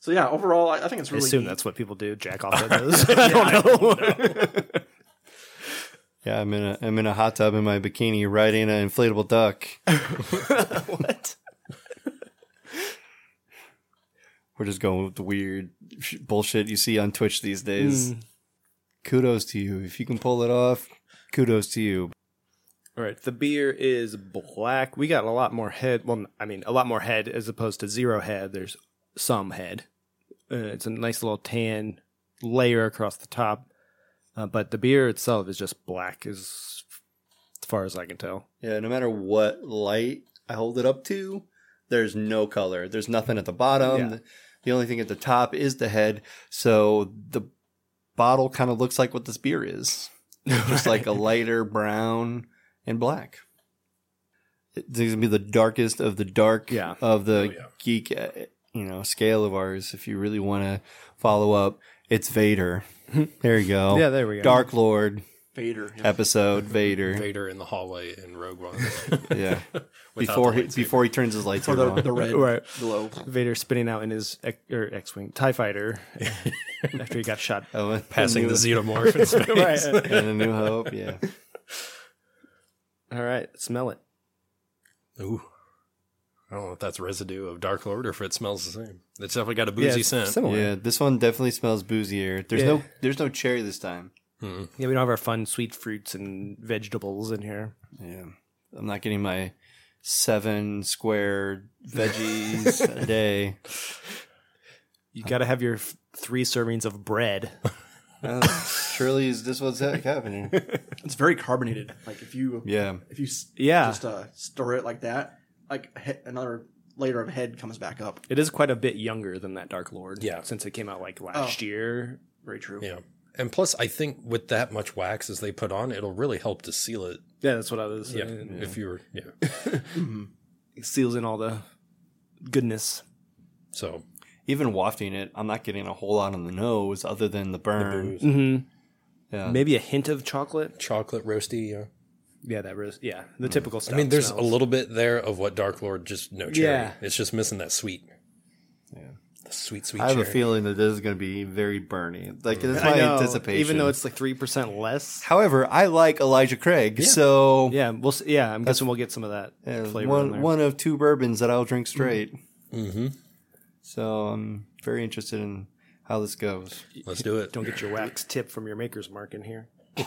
so yeah, overall, I, I think it's
I
really.
assume
neat.
that's what people do. Jack off at those. I don't know.
Yeah, I'm in a I'm in a hot tub in my bikini riding an inflatable duck.
what?
We're just going with the weird sh- bullshit you see on Twitch these days. Kudos to you if you can pull it off. Kudos to you.
All right, the beer is black. We got a lot more head. Well, I mean, a lot more head as opposed to zero head. There's some head. Uh, it's a nice little tan layer across the top. Uh, but the beer itself is just black, as, as far as I can tell.
Yeah, no matter what light I hold it up to, there's no color. There's nothing at the bottom.
Yeah.
The, the only thing at the top is the head. So the bottle kind of looks like what this beer is. Just like a lighter brown and black. It's going to be the darkest of the dark
Yeah.
of the
yeah.
geek, uh, you know, scale of ours. If you really want to follow up, it's Vader. there you go.
Yeah, there we go.
Dark Lord
Vader. yeah.
episode Vader.
Vader in the hallway in Rogue One.
Yeah. Before he, before he turns his lights
For the,
on.
the red
Right.
glow.
Vader spinning out in his X, or X-wing Tie Fighter after he got shot.
Oh,
Passing the
new,
xenomorph in space.
right.
and a New Hope. Yeah.
All right, smell it.
Ooh. I don't know if that's residue of Dark Lord or if it smells the same. It's definitely got a boozy
it's
scent.
Similar.
Yeah, this one definitely smells boozier. There's
Yeah.
no there's no cherry this time.
Yeah, we don't have our fun sweet fruits and vegetables in here.
Yeah. I'm not getting my seven square veggies a day.
You got to have your f- three servings of bread.
Uh, surely is this what's ha- happening?
It's very carbonated. Like if you
Yeah.
if you s-
Yeah.
just uh, stir it like that, like he- another layer of head comes back up.
It is quite a bit younger than that Dark Lord.
Yeah.
since it came out like last
Oh.
year.
Very true.
Yeah. And plus, I think with that much wax as they put on, it'll really help to seal it.
Yeah, that's what I was.
Yeah.
saying.
If you were, yeah.
It seals in all the goodness.
So,
Even wafting it, I'm not getting a whole lot on the nose other than the burn.
Mm-hmm.
yeah.
Maybe a hint of chocolate.
chocolate roasty. Yeah.
Yeah, that was yeah the typical stuff.
I mean, there's a little bit there of what Dark Lord just no cherry.
Yeah.
It's just missing that sweet. Yeah. The sweet, sweet
I have a feeling that this is going to be very burny. Like that's my
know,
anticipation.
even though it's like three percent less.
However, I like Elijah Craig, so
Yeah, we'll s- yeah. I'm guessing we'll get some of that
Yeah,
flavor in
one
there.
one of two bourbons that I'll drink straight.
Mm-hmm.
So I'm very interested in how this goes.
Let's do it.
Don't get your wax tip from your maker's mark in here.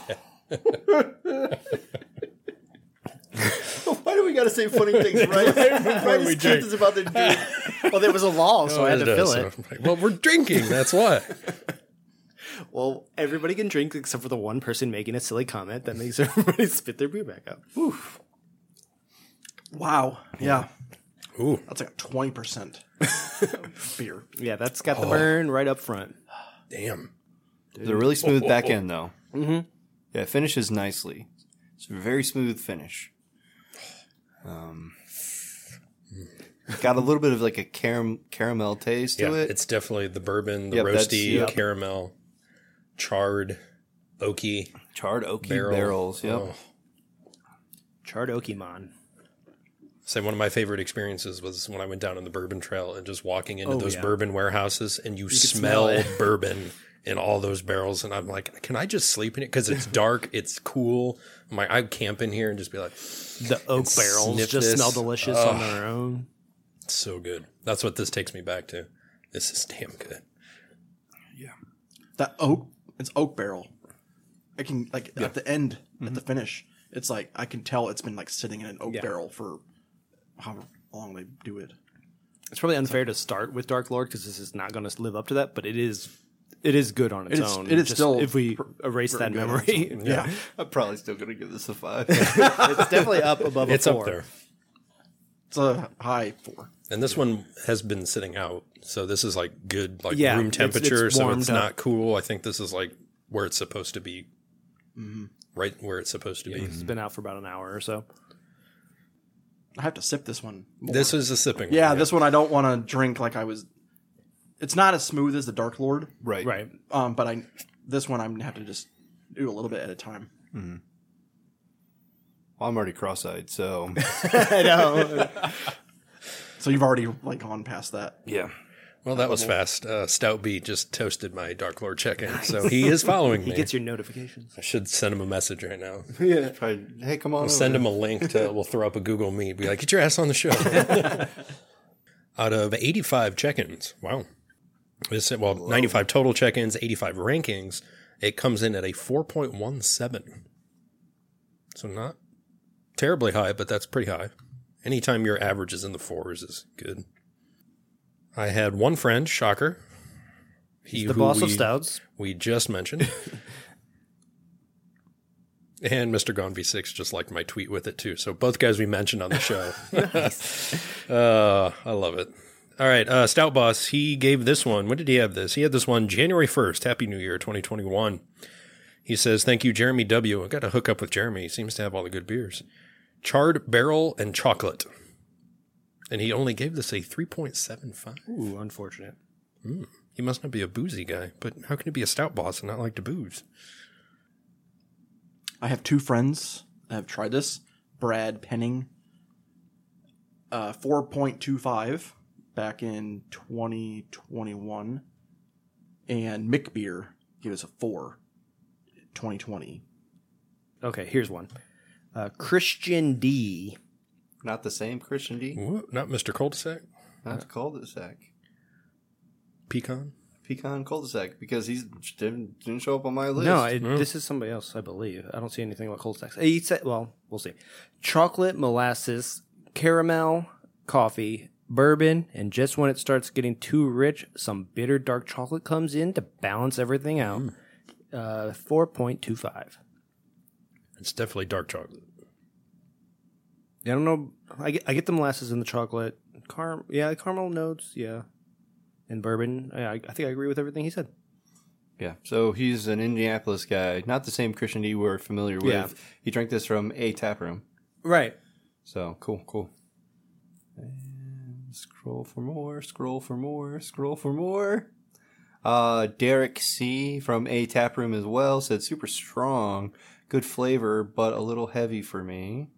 Why do we got to say funny things right? right
as Keith
is about to do.
Well, there was a law, so I had to fill
does,
it.
well, we're drinking. That's why.
Well, everybody can drink except for the one person making a silly comment that makes everybody spit their beer back up.
Wow. Yeah.
Ooh.
That's like a twenty percent beer.
Yeah, that's got the burn right up front.
Damn.
It's a really smooth back end, though. Mm-hmm. Yeah, it finishes nicely. It's a very smooth finish. Um, got a little bit of like a caram- caramel taste
Yeah,
to it.
it's definitely the bourbon, the
Yep,
roasty,
yep.
caramel, charred, oaky
Charred oaky
barrel.
barrels. Yep.
Oh.
Charred Okimon.
Say one of my favorite experiences was when I went down on the bourbon trail and just walking into
Oh,
those
yeah.
bourbon warehouses and you,
smell
smell, bourbon in all those barrels and I'm like, can I just sleep in it? Because it's dark, it's cool. I'm like, I'd camp in here and just be like,
The oak barrels
sniff
just
this.
smell delicious on their own.
so good. That's what this takes me back to. This is damn good. Yeah.
That oak, it's oak barrel. I can like at the end, at the mm-hmm. finish, it's like I can tell it's been like sitting in an oak
Yeah.
barrel for however long they do it.
It's probably unfair to start with Dark Lord because this is not going to live up to that, but it is. It is good on its
It is-
own.
it is
Just
still
if we
pr-
erase that
good on its
memory.
Yeah,
I'm probably still gonna give this a five.
it's definitely up above.
It's
a
up there.
it's a high four.
And this one has been sitting out. So this is like good, like
Yeah,
room temperature.
it's
so
warmed
it's
up.
not cool. I think this is like where it's supposed to be.
Mm-hmm.
Right where it's supposed to be.
It's been out for about an hour or so.
I have to sip this one. More.
This is a sipping.
yeah,
one,
this one I don't want to drink like I was. It's not as smooth as the Dark Lord,
right.
Right.
um, but I this one I'm gonna have to just do a little bit at a time.
Well, I'm already cross-eyed, so
I know.
So you've already like gone past that.
yeah.
Well, that was fast. Uh, Stout B just toasted my Dark Lord check-in, so he is following me.
he gets your notifications.
I should send him a message right now.
Yeah. Probably, hey, come on.
I'll send him a link to. We'll throw up a Google Meet. Be like, get your ass on the show. Out of 85 check-ins, wow. This well, 95 total check-ins, 85 rankings. It comes in at a 4.17. So not terribly high, but that's pretty high. Anytime your average is in the fours is good. I had one friend, shocker. He
The
who
boss of
we-
stouts.
we just mentioned. And Mr. Gone V6 just liked my tweet with it too. So both guys we mentioned on the show. uh, I love it. All right, uh, Stout Boss, he gave this one. When did he have this? He had this one January 1st. Happy New Year 2021. He says, Thank you, Jeremy W. I got to hook up with Jeremy. He seems to have all the good beers. Charred barrel and chocolate. And he only gave this a 3.75.
Ooh, unfortunate.
He must not be a boozy guy, but how can he be a stout boss and not like to booze?
I have two friends that have tried this. Brad Penning, uh, 4.25 back in 2021. And Mick Beer gave us a 4 2020.
Okay, here's one. Uh, Christian D.
Not the same Christian D.
What? Not Mr. Cul-de-sac?
Not the cul-de-sac.
Pecan?
Pecan cul-de-sac because he's didn't, didn't show up on my list.
No, it, this is somebody else, I believe. I don't see anything about cold stacks. He said, well, we'll see. Chocolate, molasses, caramel, coffee, bourbon, and just when it starts getting too rich, some bitter dark chocolate comes in to balance everything out. Uh, 4.25.
It's definitely dark chocolate.
Yeah, I don't know. I get, I get the molasses in the chocolate. Car- yeah, caramel notes, yeah. And bourbon. I, I think I agree with everything he said.
Yeah, so he's an Indianapolis guy, not the same Christian D we're familiar with.
Yeah.
He drank this from a tap room.
Right.
So cool, cool. And scroll for more, scroll for more, scroll for more. Uh, Derek C from a tap room as well said super strong, good flavor, but a little heavy for me.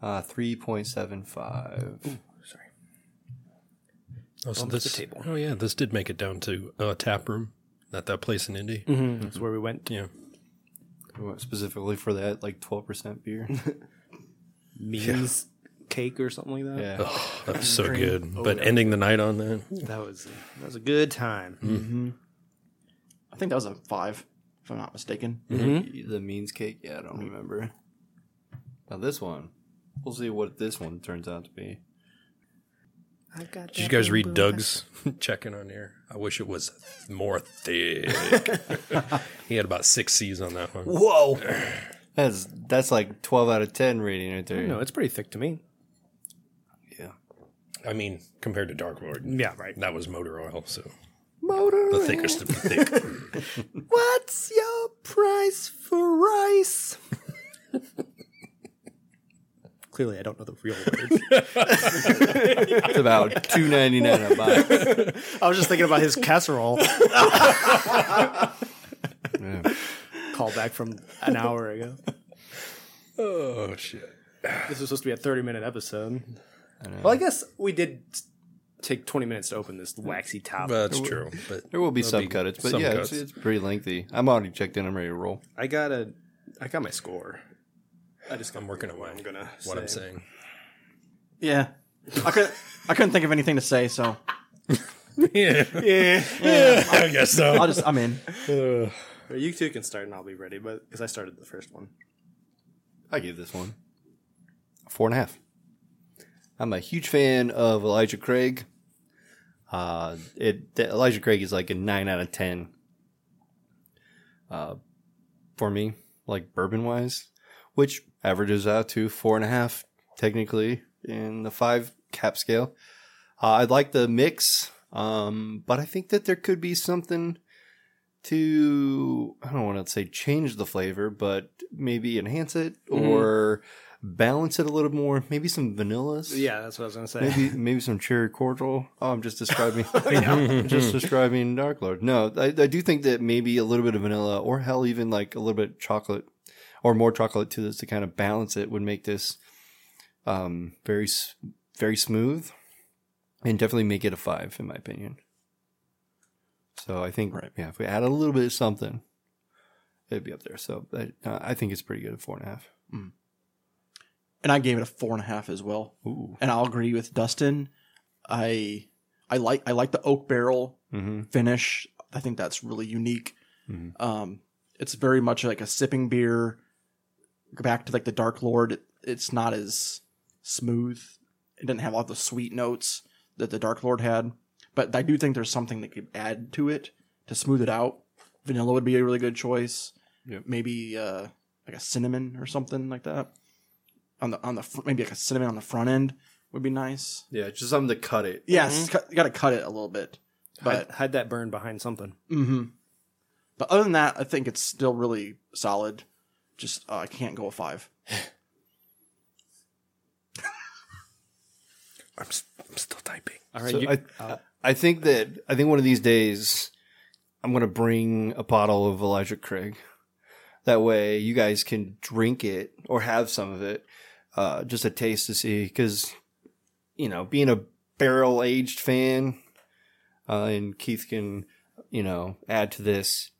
Uh, three point seven five.
Sorry.
Oh, so this,
the table.
oh yeah, this did make it down to a tap room at that place in Indy.
Mm-hmm. That's where we went.
Yeah.
We went Specifically for that, like twelve percent beer.
Means cake or something like that.
yeah.
That was so
Dream.
good.
Oh,
but
that
ending the night on that.
That was that was a good time. Mm. Mm-hmm.
I think that was a 5, if I'm not mistaken. Mm-hmm.
The means cake? Yeah, I don't remember. Now this one, we'll see what this one turns out to be. I've got.
Did you guys read Doug's check-in on here? I wish it was more thick. he had about six C's on that one.
Whoa, that's that's like twelve out of ten rating right there.
No, it's pretty thick to me.
Yeah,
I mean, compared to Dark Lord,
Yeah, right.
that was motor oil, so
Motor.
the thickest of the thick.
What's your price for rice? Clearly, I don't know the real words.
it's about two ninety nine a box.
I was just thinking about his casserole. Call back from an hour ago.
oh shit!
This was supposed to be a 30 minute episode. Well, I guess we did take 20 minutes to open this waxy top.
That's true, but
There will be
there'll
some cuts, but
some
yeah,
cuts.
It's, it's pretty lengthy. I'm already checked in. I'm ready to roll.
I got a, I got my score. I just
I'm working away.
I'm gonna
what I'm saying.
Yeah. I couldn't, I couldn't think of anything to say, so
yeah, yeah, I guess so.
I'll just, I'm in.
You two can start and I'll be ready, but because I started the first one.
I give this one a four and a half. I'm a huge fan of Elijah Craig. Uh, it the- Elijah Craig is like a nine out of ten. Uh, for me, like bourbon wise, which averages out to four and a half technically in the five cap scale. Uh, I like the mix, um, but I think that there could be something to I don't want to say change the flavor, but maybe enhance it or balance it a little more. Maybe some vanillas.
Yeah, that's what I was gonna say.
Maybe maybe some cherry cordial. Oh, I'm just describing. I'm just describing Dark Lord. No, I, I do think that maybe a little bit of vanilla, or hell, even like a little bit chocolate, or more chocolate to this to kind of balance it would make this um, very very smooth, and definitely make it a five in my opinion. So I think
Right.
yeah, if we add a little bit of something, it'd be up there. So I, uh, I think it's pretty good at four and a half.
And I gave it a four and a half as well.
Ooh.
And I'll agree with Dustin. I, I like, I like the oak barrel
Mm-hmm.
finish. I think that's really unique.
Mhm.
Um, it's very much like a sipping beer. Go back to like the Dark Lord. It, it's not as smooth. It didn't have all the sweet notes that the Dark Lord had. But I do think there's something that could add to it to smooth it out. Vanilla would be a really good choice.
Yep.
Maybe uh, like a cinnamon or something like that on the on the fr- maybe like a cinnamon on the front end would be nice.
Yeah, just something to cut it.
Yes, cut, you got to cut it a little bit, but
Hide, hide that burn behind something.
hmm but other than that, I think it's still really solid. Just uh, I can't go a five.
I'm, s- I'm still typing.
All right,
So
you,
I, I think that I think one of these days I'm gonna bring a bottle of Elijah Craig. That way, you guys can drink it or have some of it, uh, just a taste to see. Because you know, being a barrel aged fan, uh, and Keith can, you know, add to this.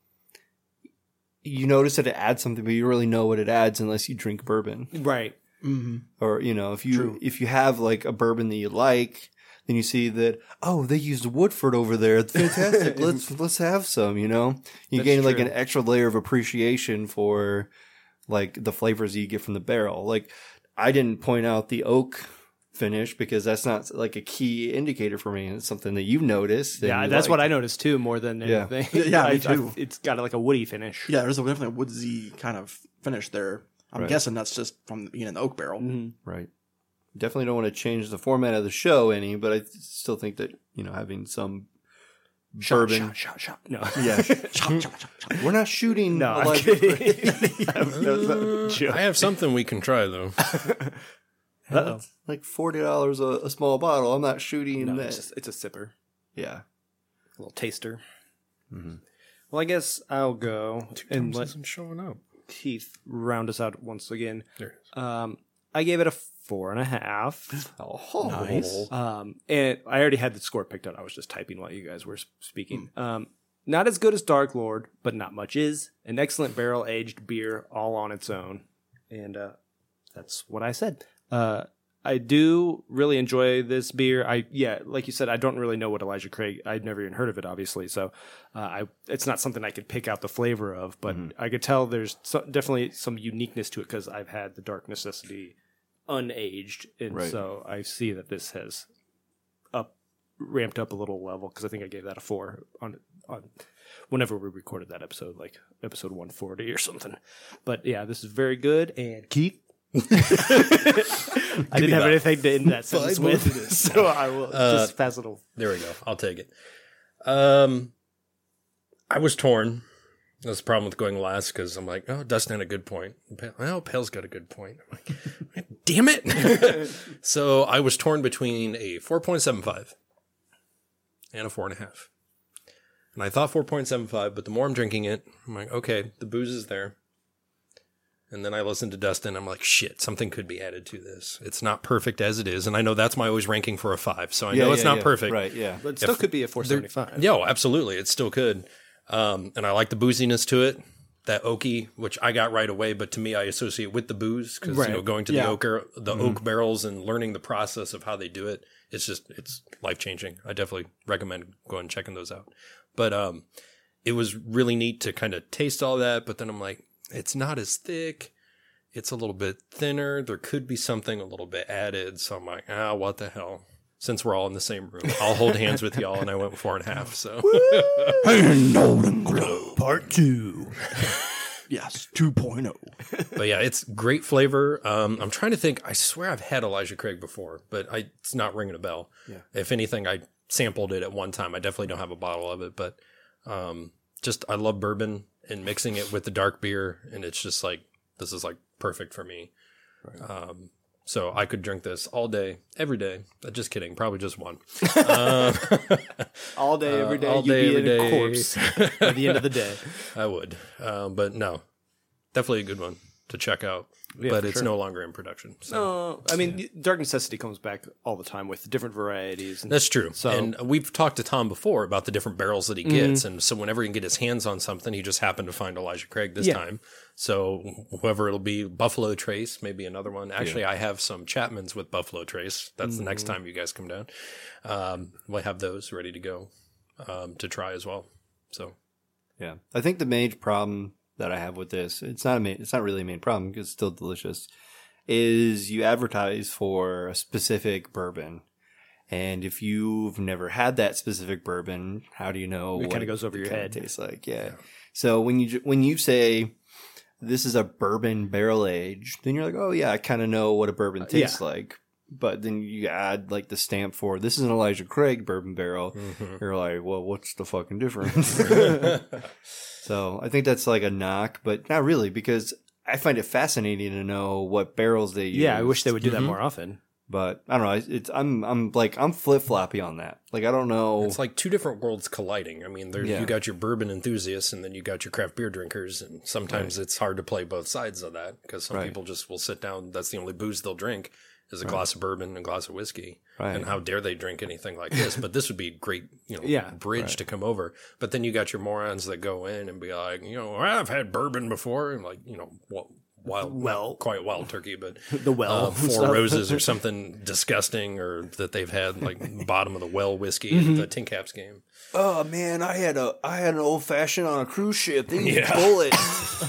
You notice that it adds something, but you really know what it adds unless you drink bourbon
right.
Mm-hmm.
or you know if you
True.
if you have like a bourbon that you like then you see that oh they used woodford over there fantastic let's let's have some you know you
That's
gain like an extra layer of appreciation for like the flavors that you get from the barrel like i didn't point out the oak finish because that's not like a key indicator for me it's something that you've noticed and
Yeah,
you
that's
like.
what I noticed too, more than
Yeah.
anything.
Yeah, me
I- I-
too.
it's got like a woody finish.
Yeah, there's a, definitely a woodsy kind of finish there. I'm
Right.
guessing that's just from being in the oak barrel. Mm-hmm.
right definitely don't want to change the format of the show any but i still think that you know having some bourbon
Shot, shot, shot.
No,
yeah
Shot, shot, shot, shot.
We're not shooting.
no, I'm
Elijah
kidding.
Craig.
That was.
I have something we can try though.
Uh-oh.
It's like forty dollars a, a small bottle. I'm not shooting
No,
that.
it's, just, it's a sipper,
yeah.
a little taster.
Mhm.
Well, I guess I'll go and
Thumbs
let
isn't showing up.
Keith round us out once again.
There it is.
Um, I gave it a four and a half.
Oh,
Nice.
Um, and I already had the score picked out. I was just typing while you guys were s- speaking. Um, not as good as Dark Lord, but not much is. An excellent barrel aged beer all on its own. And uh, that's what I said. Uh, I do really enjoy this beer. I yeah, like you said, I don't really know what Elijah Craig. I'd never even heard of it, obviously. So uh, I it's not something I could pick out the flavor of, but I could tell there's so, definitely some uniqueness to it because I've had the Dark Necessity unaged, and
Right.
so I see that this has up ramped up a little level because I think I gave that a four on on whenever we recorded that episode, like episode one forty or something. But yeah, this is very good. And Keith, I didn't have anything to end that sentence with, so I will just pass it.
There we go. I'll take it. Um, I was torn. That's the problem with going last because I'm like, oh, Dustin had a good point. Pa- Well, oh, Pale's got a good point. I'm like, damn it. so I was torn between a 4.75 and a four and a half. And I thought 4.75, but the more I'm drinking it, I'm like, okay, the booze is there. And then I listened to Dustin. I'm like, shit, something could be added to this. It's not perfect as it is. And I know that's my always ranking for a five. So I know it's not perfect.
Right. Yeah.
But it still could be a four seventy five.
Yeah, oh, absolutely. It still could. Um, and I like the booziness to it. That oaky, which I got right away, but to me, I associate with the booze because you know going to
Yeah.
the oak the oak barrels and learning the process of how they do it. It's just it's life changing. I definitely recommend going and checking those out. But um, it was really neat to kind of taste all that. But then I'm like, it's not as thick. It's a little bit thinner. There could be something a little bit added. So I'm like, ah, what the hell? Since we're all in the same room, I'll hold hands with y'all, and I went four and a half. So
Part two.
Yes, oh. 2.0.
but yeah, it's great flavor. Um, I'm trying to think. I swear I've had Elijah Craig before, but I, it's not ringing a bell. Yeah. If anything, I sampled it at one time. I definitely don't have a bottle of it, but um, just I love bourbon and mixing it with the dark beer, and it's just like this is like perfect for me. Um, so I could drink this all day, every day. Uh, Just kidding, probably just one. Um,
All day, every day,
all
you'd
day,
be in a
day.
corpse by the end of the day.
I would, um, but no, definitely a good one to check out.
Yeah,
but it's
sure.
no longer in production. So.
Uh, I mean, Dark Necessity comes back all the time with different varieties. And
That's true.
So- Mm-hmm.
and we've talked to Tom before about the different barrels that he gets, and so whenever he can get his hands on something, he just happened to find Elijah Craig this
Yeah.
time. So whoever it'll be, Buffalo Trace, maybe another one. Actually, I have some Chapmans with Buffalo Trace. That's the next
Mm-hmm.
time you guys come down. Um, we'll have those ready to go um, to try as well. So
Yeah, I think the main problem that I have with this, it's not a main, it's not really a main problem because it's still delicious, is you advertise for a specific bourbon. And if you've never had that specific bourbon, how do you know
It
what
kinda goes over your
kinda
head.
Tastes like, yeah. So when you ju- when you say this is a bourbon barrel age, then you're like, oh yeah, I kind of know what a bourbon uh, tastes like. But then you add like the stamp for this is an Elijah Craig bourbon barrel. You're like, well, what's the fucking difference? so I think that's like a knock, but not really because I find it fascinating to know what barrels they use.
Yeah, I wish they would do that
Mm-hmm.
more often.
But I don't know. It's, I'm I'm like I'm flip floppy on that. Like I don't know.
It's like two different worlds colliding. I mean, there's
Yeah.
you got your bourbon enthusiasts, and then you got your craft beer drinkers, and sometimes it's hard to play both sides of that because some
Right.
people just will sit down. That's the only booze they'll drink is a glass of bourbon and a glass of whiskey.
Right.
And how dare they drink anything like this? But this would be a great, you know,
Yeah.
bridge to come over. But then you got your morons that go in and be like, you know, I've had bourbon before, and like, you know, what. Wild,
Well.
quite wild turkey, but
The well
uh, four
stuff.
roses or something disgusting, or that they've had like bottom of the well whiskey
Mm-hmm.
the Tin Caps game.
oh man, I had a I had an old fashioned on a cruise ship. They
Yeah.
bullets.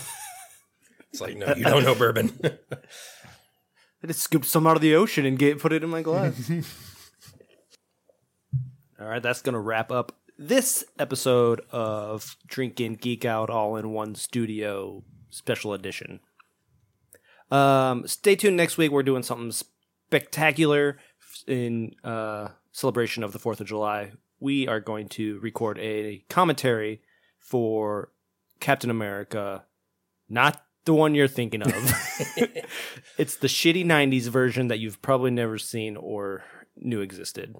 It's like, no, you don't know bourbon.
I just scooped some out of the ocean and get put it in my glass. all right, that's gonna wrap up this episode of Drink and Geek Out All in One Studio Special Edition. Um, stay tuned next week. We're doing something spectacular in uh, celebration of the Fourth of July. We are going to record a commentary for Captain America, not the one you're thinking of. it's the shitty 90s version that you've probably never seen or knew existed.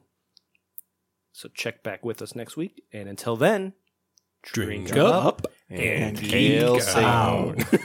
So check back with us next week. And until then,
Drink
up
up
and
geek
hail
out.
Satan.